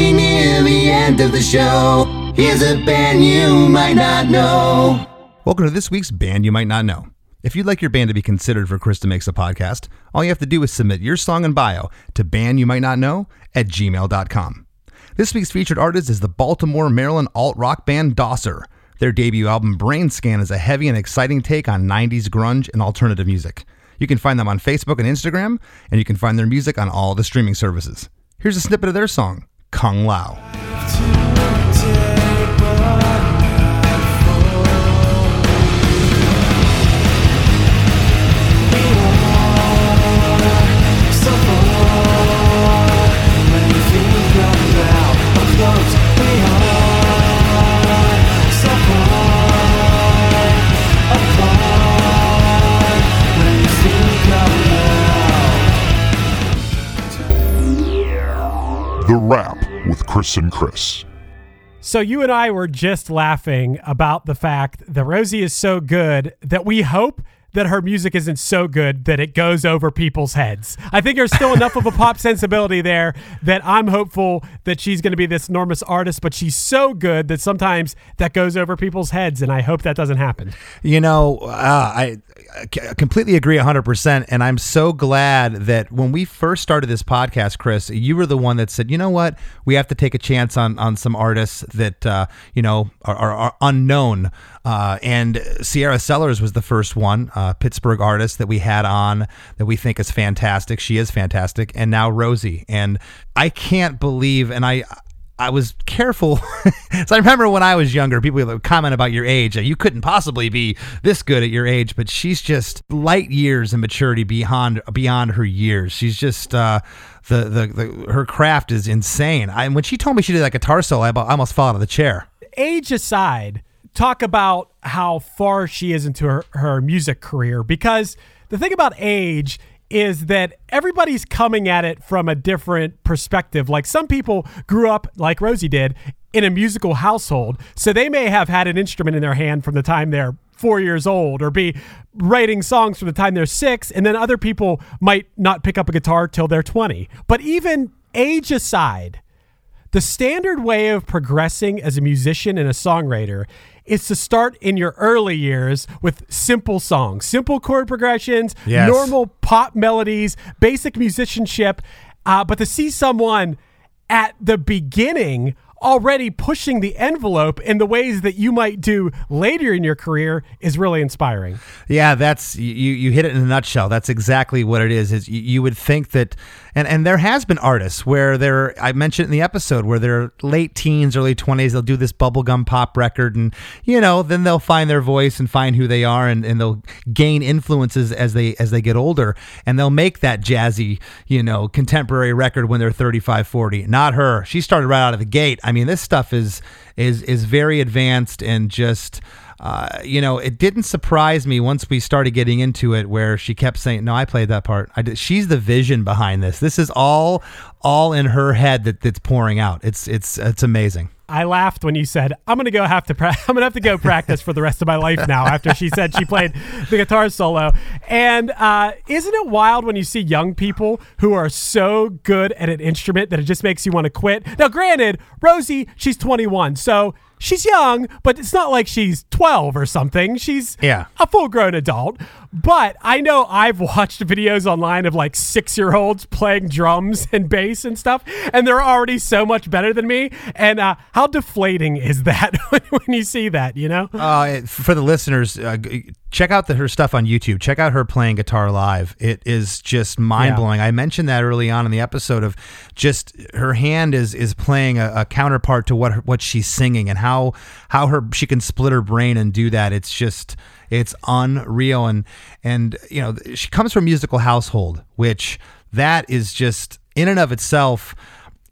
We near the end of the show, here's a band you might not know. Welcome to this week's Band You Might Not Know. If you'd like your band to be considered for Krista Makes a Podcast, all you have to do is submit your song and bio to bandyoumightnotknow at gmail.com. This week's featured artist is the Baltimore, Maryland alt rock band Dosser. Their debut album Brain Scan is a heavy and exciting take on 90s grunge and alternative music. You can find them on Facebook and Instagram, and you can find their music on all the streaming services. Here's a snippet of their song, Kung Lao. Chris and Chris. So you and I were just laughing about the fact that Rosie is so good that we hope that her music isn't so good that it goes over people's heads. I think there's still enough of a pop [LAUGHS] sensibility there that I'm hopeful that she's going to be this enormous artist, but she's so good that sometimes that goes over people's heads, and I hope that doesn't happen. You know, uh, I, I completely agree 100%. And I'm so glad that when we first started this podcast, Chris, you were the one that said, you know what? We have to take a chance on, on some artists that, uh, you know, are, are, are unknown. Uh, and Sierra Sellers was the first one, uh, Pittsburgh artist that we had on that we think is fantastic. She is fantastic. And now Rosie. And I can't believe, and I, I was careful. [LAUGHS] so I remember when I was younger, people would comment about your age. You couldn't possibly be this good at your age, but she's just light years in maturity beyond beyond her years. She's just uh, the, the the her craft is insane. I, when she told me she did that guitar solo, I almost fell out of the chair. age aside, talk about how far she is into her, her music career because the thing about age is that everybody's coming at it from a different perspective. Like some people grew up, like Rosie did, in a musical household. So they may have had an instrument in their hand from the time they're four years old or be writing songs from the time they're six. And then other people might not pick up a guitar till they're 20. But even age aside, the standard way of progressing as a musician and a songwriter is to start in your early years with simple songs, simple chord progressions, Yes. normal pop melodies, basic musicianship. Uh, but to see someone at the beginning already pushing the envelope in the ways that you might do later in your career is really inspiring. Yeah, that's you. You hit it in a nutshell. That's exactly what it is. Is you, you would think that, and and there has been artists where they're. I mentioned in the episode where they're late teens, early twenties. They'll do this bubblegum pop record, and you know, then they'll find their voice and find who they are, and, and they'll gain influences as they as they get older, and they'll make that jazzy, you know, contemporary record when they're 35, 40. Not her. She started right out of the gate. I mean, this stuff is is is very advanced and just uh, you know, it didn't surprise me once we started getting into it, where she kept saying, "No, I played that part. I did." She's the vision behind this. This is all, all in her head that that's pouring out. It's it's it's amazing. I laughed when you said, "I'm gonna go have to pra- [LAUGHS] I'm gonna have to go practice for the rest of my life now." After she said she played the guitar solo, and uh, isn't it wild when you see young people who are so good at an instrument that it just makes you want to quit? Now, granted, Rosie, she's 21, so she's young, but it's not like she's 12 or something. She's Yeah. a full grown adult. But I know I've watched videos online of like six year olds playing drums and bass and stuff, and they're already so much better than me. And uh, how deflating is that [LAUGHS] when you see that, you know? Uh, for the listeners, uh, check out the, her stuff on YouTube. Check out her playing guitar live. It is just mind blowing. I mentioned that early on in the episode of just her hand is is playing a, a counterpart to what her, what she's singing and how how her she can split her brain and do that. It's just it's unreal and and you know she comes from a musical household, which that is just in and of itself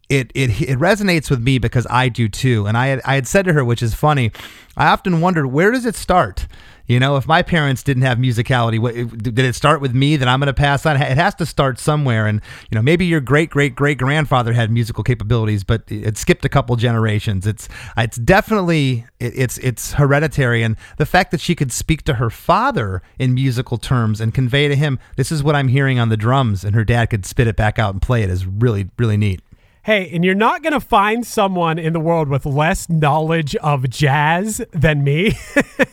it, it it resonates with me because I do too. And I had, I had said to her, which is funny, I often wondered where does it start. You know, if my parents didn't have musicality, what, did it start with me that I'm going to pass on? It has to start somewhere. And you know, maybe your great great great grandfather had musical capabilities, but it skipped a couple generations. It's it's definitely it's it's hereditary. And the fact that she could speak to her father in musical terms and convey to him, this is what I'm hearing on the drums, and her dad could spit it back out and play it is really really neat. Hey, and you're not going to find someone in the world with less knowledge of jazz than me,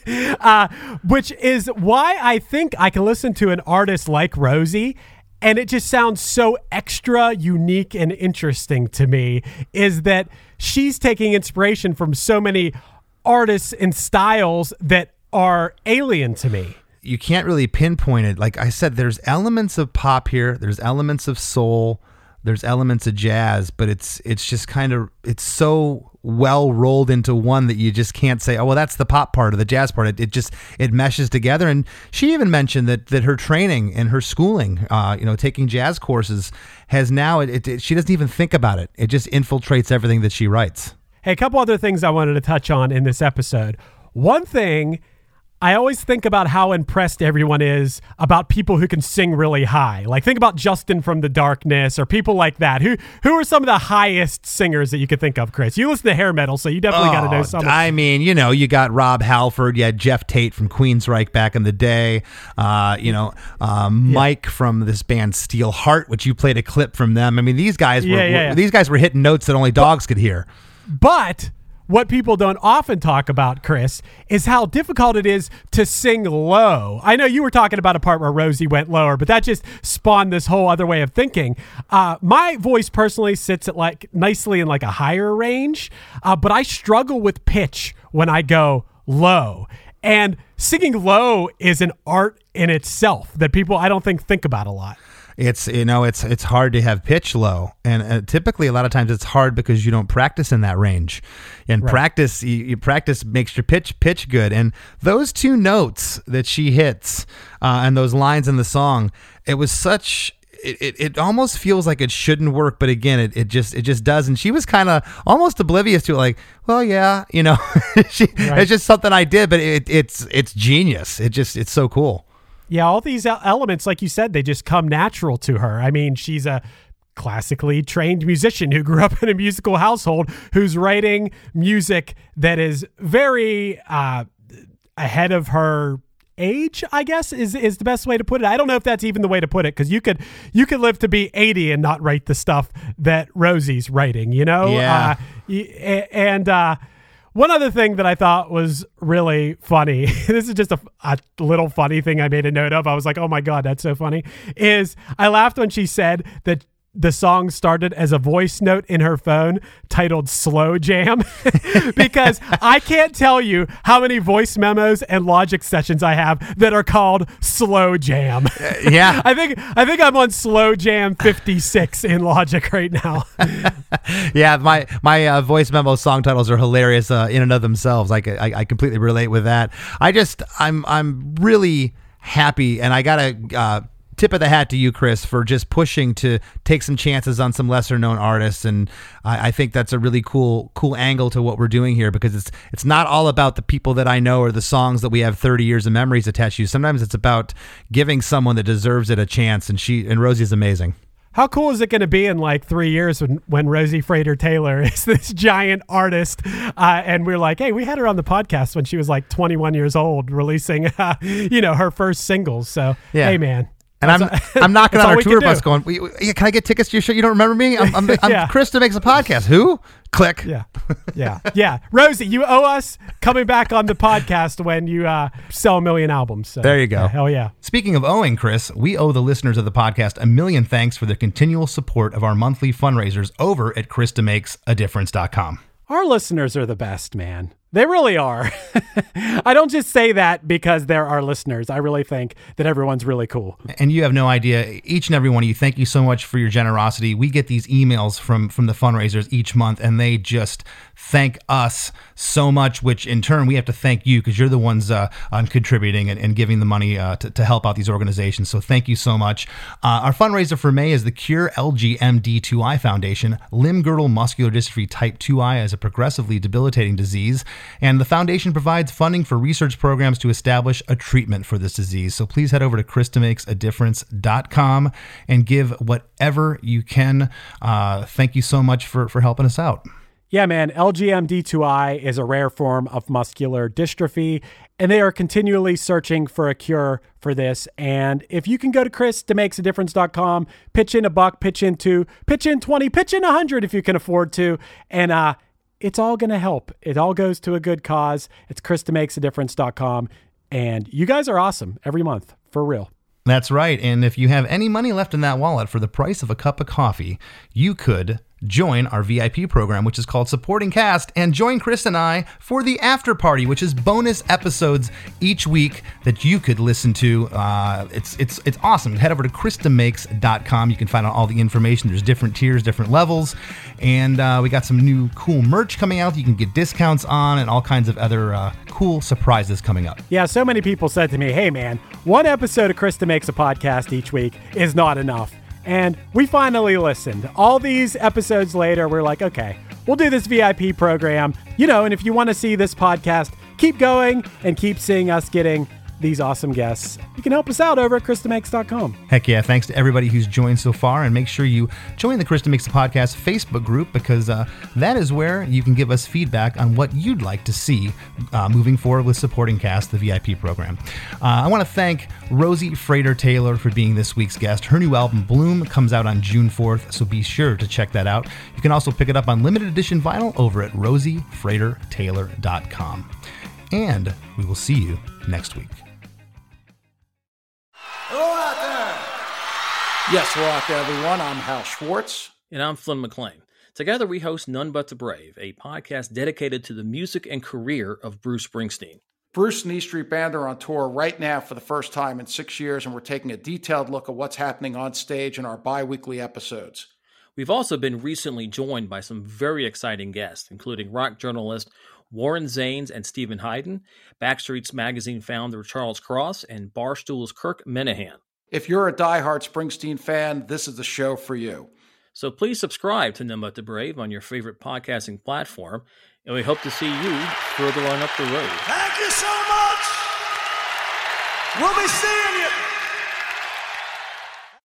[LAUGHS] uh, which is why I think I can listen to an artist like Rosie. And it just sounds so extra unique and interesting to me is that she's taking inspiration from so many artists and styles that are alien to me. you can't really pinpoint it. Like I said, there's elements of pop here, there's elements of soul, there's elements of jazz, but it's it's just kind of it's so well rolled into one that you just can't say, oh well, that's the pop part of the jazz part. It, it just it meshes together. And she even mentioned that that her training and her schooling, uh, you know, taking jazz courses, has now it, it, it she doesn't even think about it. It just infiltrates everything that she writes. Hey, a couple other things I wanted to touch on in this episode. One thing, I always think about how impressed everyone is about people who can sing really high. Like think about Justin from The Darkness or people like that. Who who are some of the highest singers that you could think of, Chris? You listen to hair metal, so you definitely got to know Oh, some. I mean, you know, you got Rob Halford, you had Geoff Tate from Queensryche back in the day, uh, you know, um, Mike from this band Steelheart, which you played a clip from them. I mean, these guys were, Yeah, yeah, were- yeah. these guys were hitting notes that only dogs could hear. But what people don't often talk about, Chris, is how difficult it is to sing low. I know you were talking about a part where Rosie went lower, but that just spawned this whole other way of thinking. Uh, my voice personally sits at like nicely in like a higher range, uh, but I struggle with pitch when I go low. And singing low is an art in itself that people I don't think think about a lot. It's you know it's it's hard to have pitch low. And uh, typically a lot of times it's hard because you don't practice in that range. And Right. practice you, you practice makes your pitch pitch good. And those two notes that she hits uh, and those lines in the song it was such it, it, it almost feels like it shouldn't work but again it, it just it just does and she was kind of almost oblivious to it like well yeah you know? [LAUGHS] She, Right. it's just something i did but it, it's it's genius. It just it's so cool Yeah, all these elements, like you said, they just come natural to her. I mean, she's a classically trained musician who grew [LAUGHS] up in a musical household who's writing music that is very uh, ahead of her age i guess is is the best way to put it i don't know if that's even the way to put it because you could you could live to be 80 and not write the stuff that rosie's writing you know Yeah. uh, and uh one other thing that I thought was really funny, [LAUGHS] this is just a, a little funny thing I made a note of. I was like, oh my God, that's so funny. Is I laughed when she said that the song started as a voice note in her phone titled Slow Jam [LAUGHS] because I can't tell you how many voice memos and logic sessions I have that are called Slow Jam. yeah. [LAUGHS] I think I think I'm on Slow Jam 56 in Logic right now. [LAUGHS] yeah, my my uh, voice memo song titles are hilarious uh, in and of themselves. i completely relate with that. I just I'm I'm really happy, and I gotta. Uh, Tip of the hat to you, Chris, for just pushing to take some chances on some lesser known artists, and I, I think that's a really cool, cool angle to what we're doing here because it's it's not all about the people that I know or the songs that we have thirty years of memories attached to. Sometimes it's about giving someone that deserves it a chance, and she and Rosie's amazing. How cool is it going to be in like three years when, when Rosie Frater Taylor [LAUGHS] is this giant artist? Uh, and we're like, hey, we had her on the podcast when she was like 21 years old, releasing, [LAUGHS] uh, you know, her first singles. So, Yeah. hey, man. And I'm That's- I'm [LAUGHS] knocking on our tour bus, going, "We- we- yeah, "Can I get tickets to your show? You don't remember me? I'm, I'm, [LAUGHS] I'm Yeah. Krista makes a podcast. Who? Click. Yeah, yeah, yeah. Rosie, you owe us coming back on the podcast when you uh, sell a million albums. So, There you go. yeah, hell yeah. Speaking of owing, Chris, we owe the listeners of the podcast a million thanks for their continual support of our monthly fundraisers over at KristaMakesADifference.com. Our listeners are the best, man. They really are. [LAUGHS] I don't just say that because there are listeners. I really think that everyone's really cool. and you have no idea each and every one of you thank you so much for your generosity we get these emails from from the fundraisers each month and they just thank us so much which in turn we have to thank you because you're the ones uh, on contributing and, and giving the money uh, to, to help out these organizations so thank you so much uh, our fundraiser for may is the cure lgmd2i foundation limb girdle muscular dystrophy type 2i as a progressively debilitating disease and the foundation provides funding for research programs to establish a treatment for this disease. So please head over to KristaMakesADifference.com and give whatever you can. Uh, thank you so much for, for helping us out. Yeah, man. LGMD2I is a rare form of muscular dystrophy, and they are continually searching for a cure for this. And if you can go to ChrisToMakesADifference.com, pitch in a buck, pitch in two, pitch in 20, pitch in a 100 if you can afford to. And uh, it's all going to help. It all goes to a good cause. It's ChrisToMakesADifference.com. And you guys are awesome every month, for real. That's right. And if you have any money left in that wallet for the price of a cup of coffee, you could join our VIP program, which is called Supporting Cast, and join Chris and I for the after party, which is bonus episodes each week that you could listen to. Uh, it's it's it's awesome. Head over to KristaMakes.com. You can find out all the information. There's different tiers, different levels, and uh, we got some new cool merch coming out. You can get discounts on, and all kinds of other uh, cool surprises coming up. Yeah, so many people said to me, hey man, one episode of Krista Makes a Podcast each week is not enough. And we finally listened. All these episodes later, we're like, okay, we'll do this VIP program. You know, and if you want to see this podcast, keep going and keep seeing us getting these awesome guests. You can help us out over at KristaMakes.com. Heck yeah. Thanks to everybody who's joined so far. And make sure you join the Krista Makes a Podcast Facebook group because uh, that is where you can give us feedback on what you'd like to see uh, moving forward with supporting cast, the VIP program. Uh, I want to thank Rosie Frater Taylor for being this week's guest. Her new album, Bloom, comes out on June 4th, so be sure to check that out. You can also pick it up on limited edition vinyl over at rosiefratertaylor.com. And we will see you next week. Out there. Yes, hello out there, everyone. I'm Hal Schwartz. And I'm Flynn McLean. Together, we host None But the Brave, a podcast dedicated to the music and career of Bruce Springsteen. Bruce and E Street Band are on tour right now for the first time in six years, and we're taking a detailed look at what's happening on stage in our bi weekly episodes. We've also been recently joined by some very exciting guests, including rock journalist Warren Zanes and Steven Hyden, Backstreet's magazine founder Charles Cross, and Barstool's Kirk Minihane. If you're a diehard Springsteen fan, this is the show for you. So please subscribe to None But the Brave on your favorite podcasting platform, and we hope to see you further on up the road. Thank you so much. We'll be seeing you.